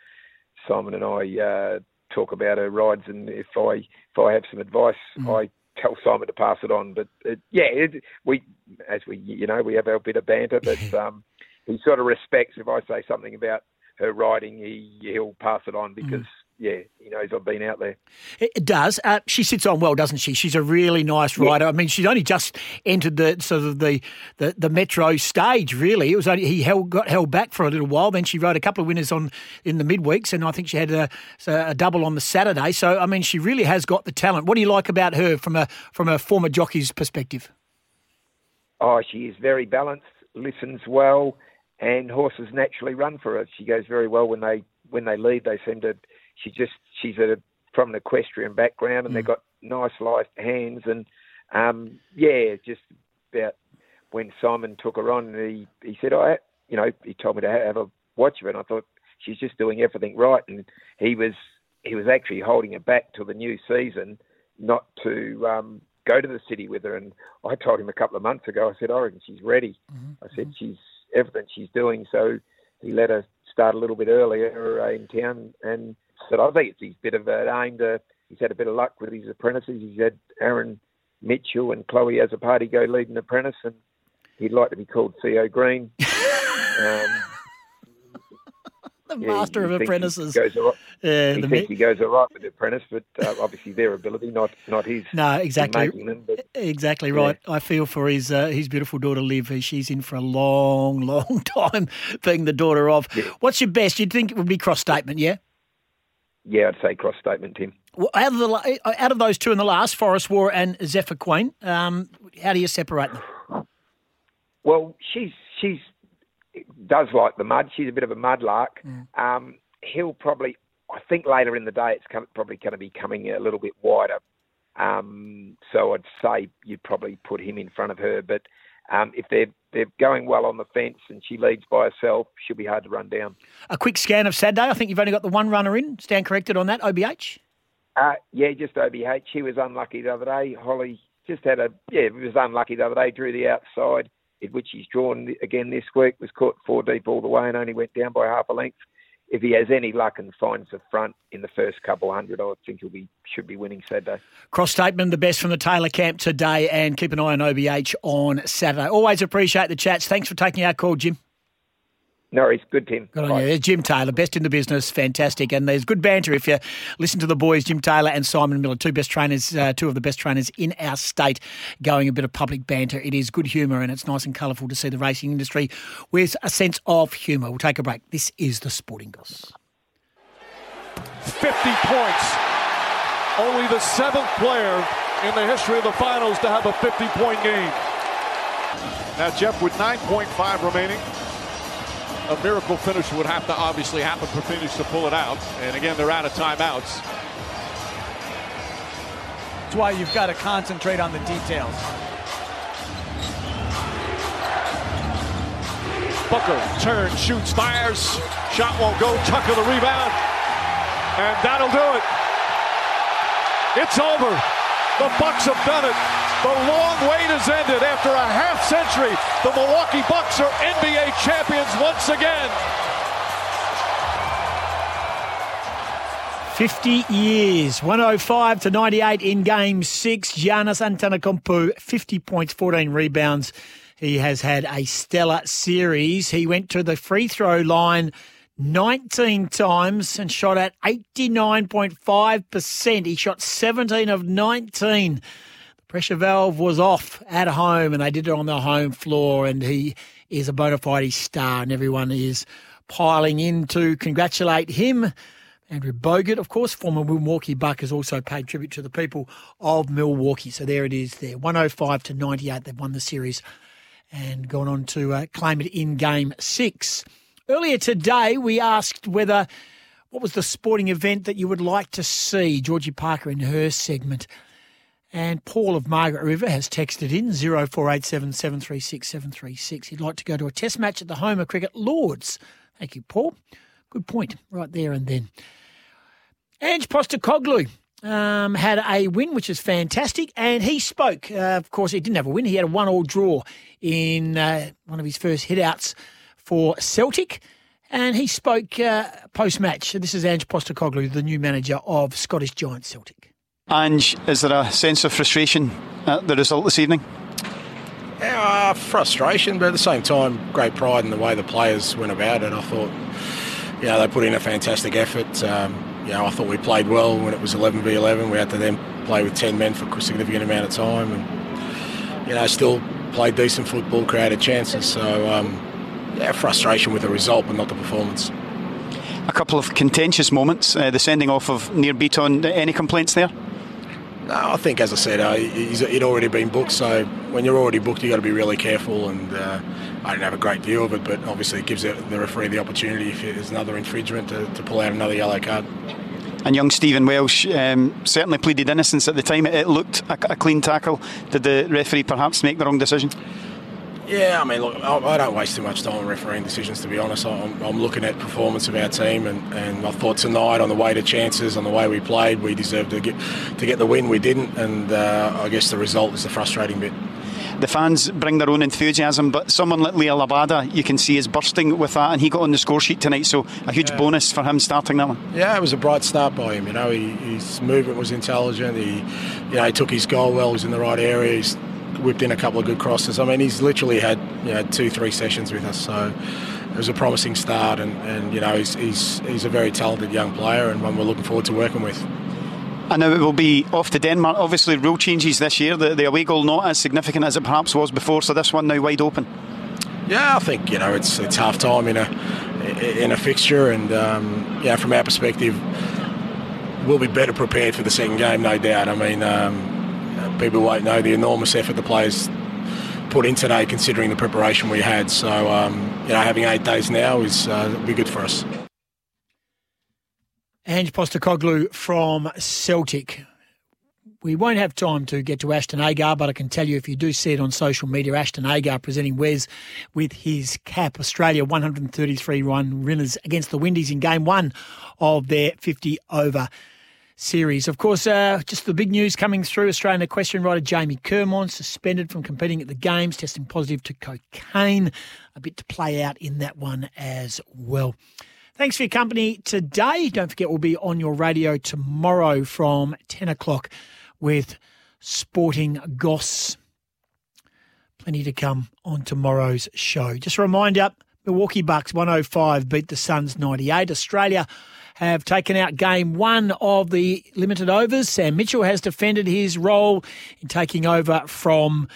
Simon and I uh, talk about her rides, and if I if I have some advice, mm. I tell Simon to pass it on. But it, yeah, it, we as we you know we have our bit of banter, but um, he sort of respects if I say something about her riding, he he'll pass it on because. Mm. Yeah, he knows I've been out there. It does. Uh, she sits on well, doesn't she? She's a really nice rider. Yeah. I mean, she's only just entered the sort of the, the, the metro stage. Really, it was only he held, got held back for a little while. Then she rode a couple of winners on in the midweeks, and I think she had a, a double on the Saturday. So I mean, she really has got the talent. What do you like about her from a from a former jockey's perspective? Oh, she is very balanced. Listens well and horses naturally run for her. She goes very well when they when they lead. They seem to. She just she's a, from an equestrian background, and mm. they've got nice light hands. And um, yeah, just about when Simon took her on, he he said, "I, you know, he told me to have a watch of it." And I thought she's just doing everything right, and he was he was actually holding her back till the new season, not to um, go to the city with her. And I told him a couple of months ago, I said, I reckon she's ready. Mm-hmm. I said, she's everything she's doing. So he let her start a little bit earlier uh, in town, and said I think it's his bit of an aim to. He's had a bit of luck with his apprentices. He's had Aaron Mitchell and Chloe Azzopardi go lead an apprentice, and he'd like to be called Theo Green. um, the master of apprentices. He goes all right. Yeah, he thinks he goes all right with the apprentice, but uh, obviously their ability, not not his. No, exactly. Them, but, exactly yeah. right. I feel for his uh, his beautiful daughter Liv. She's in for a long, long time being the daughter of. Yeah. What's your best? You'd think it would be cross statement, yeah? Yeah, I'd say cross statement, Tim. Well, out of the out of those two in the last, Forest War and Zephyr Queen, um, how do you separate them? Well, she's she's does like the mud. She's a bit of a mudlark. Mm. Um, he'll probably, I think later in the day, it's come, probably going to be coming a little bit wider. Um, so I'd say you'd probably put him in front of her. But um, if they're they're going well on the fence and she leads by herself, she'll be hard to run down. A quick scan of Saturday. I think you've only got the one runner in. Stand corrected on that. OBH. Uh, yeah, just OBH. He was unlucky the other day. Holly just had a yeah, he was unlucky the other day. Drew the outside in which he's drawn again this week, was caught four deep all the way and only went down by half a length. If he has any luck and finds the front in the first couple hundred, I think he'll be should be winning Saturday. Cross statement, the best from the Taylor camp today, and keep an eye on OBH on Saturday. Always appreciate the chats. Thanks for taking our call, Jim. No, he's good, Tim. Good on you. Jim Taylor, best in the business, fantastic. And there's good banter if you listen to the boys, Jim Taylor and Simon Miller, two best trainers, uh, two of the best trainers in our state, going a bit of public banter. It is good humour and it's nice and colourful to see the racing industry with a sense of humour. We'll take a break. This is the Sporting Goss. 50 points. Only the seventh player in the history of the finals to have a 50 point game. Now, Jeff, with 9.5 remaining, a miracle finish would have to obviously happen for Phoenix to pull it out. And again, they're out of timeouts. That's why you've got to concentrate on the details. Booker turns, shoots, fires. Shot won't go. Tucker the rebound. And that'll do it. It's over. The Bucks have done it. The long wait has ended after a half century. The Milwaukee Bucks are NBA champions once again. 50 years, 105 to 98 in game six. Giannis Antetokounmpo, 50 points, 14 rebounds. He has had a stellar series. He went to the free throw line 19 times and shot at 89.5%. He shot 17 of 19. Pressure valve was off at home and they did it on the home floor and he is a bona fide star and everyone is piling in to congratulate him. Andrew Bogut, of course, former Milwaukee Buck, has also paid tribute to the people of Milwaukee. So there it is there. 105 to 98. They've won the series and gone on to uh, claim it in game six. Earlier today, we asked whether what was the sporting event that you would like to see, Georgie Parker in her segment. And Paul of Margaret River has texted in 0487 736 736. He'd like to go to a test match at the home of cricket Lords. Thank you, Paul. Good point, right there and then. Ange Postecoglou um, had a win, which is fantastic, and he spoke. Uh, of course, he didn't have a win; he had a one-all draw in uh, one of his first hitouts for Celtic, and he spoke uh, post-match. This is Ange Postecoglou, the new manager of Scottish Giants Celtic. Ange, is there a sense of frustration at the result this evening? Uh, frustration, but at the same time, great pride in the way the players went about it. I thought, you know, they put in a fantastic effort. Um, you know, I thought we played well when it was 11 v 11. We had to then play with 10 men for a significant amount of time, and you know, still played decent football, created chances. So, um, yeah, frustration with the result, but not the performance. A couple of contentious moments. Uh, the sending off of Nir Bitton. Any complaints there? No, I think, as I said, uh, he'd already been booked. So when you're already booked, you've got to be really careful. And uh, I didn't have a great view of it, but obviously it gives the referee the opportunity, if there's another infringement, to, to pull out another yellow card. And young Stephen Welsh um, certainly pleaded innocence at the time. It looked a, a, clean tackle. Did the referee perhaps make the wrong decision? Yeah, I mean, look, I, don't waste too much time on refereeing decisions, to be honest. I'm, I'm looking at performance of our team, and, and I thought tonight, on the way to chances, on the way we played, we deserved to get to get the win. We didn't, and uh, I guess the result is the frustrating bit the fans bring their own enthusiasm, but someone like Liel Abada, you can see, is bursting with that, and he got on the score sheet tonight, so a huge yeah. bonus for him starting that one. Yeah, it was a bright start by him. You know, he, his movement was intelligent. He, you know, he took his goal well. He was in the right area. He's whipped in a couple of good crosses. I mean, he's literally had you know two, three sessions with us, so it was a promising start. And, and you know, he's, he's he's a very talented young player, and one we're looking forward to working with. And now it will be off to Denmark. Obviously, rule changes this year. The, the away goal not as significant as it perhaps was before, so this one now wide open. Yeah, I think you know it's it's half time in a in a fixture, and um, yeah, from our perspective, we'll be better prepared for the second game, no doubt. I mean, um, people won't know the enormous effort the players put in today, considering the preparation we had. So um, you know, having eight days now is uh, be good for us. Ange Postecoglou from Celtic. We won't have time to get to Ashton Agar, but I can tell you if you do see it on social media, Ashton Agar presenting Wes with his cap. Australia 133 run winners against the Windies in game one of their 50 over series. Of course, uh, just the big news coming through Australian equestrian rider Jamie Kermond suspended from competing at the Games, testing positive to cocaine. A bit to play out in that one as well. Thanks for your company today. Don't forget, we'll be on your radio tomorrow from 10 o'clock with Sporting Goss. Plenty to come on tomorrow's show. Just a reminder Milwaukee Bucks 105 beat the Suns 98. Australia have taken out game one of the limited overs. Sam Mitchell has defended his role in taking over from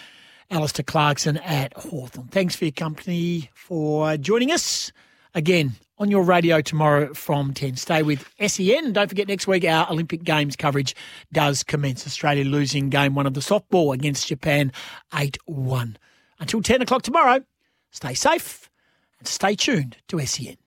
Alastair Clarkson at Hawthorn. Thanks for your company for joining us. Again, on your radio tomorrow from 10. Stay with SEN. Don't forget, next week our Olympic Games coverage does commence. Australia losing game one of the softball against Japan 8 1. Until 10 o'clock tomorrow, stay safe and stay tuned to SEN.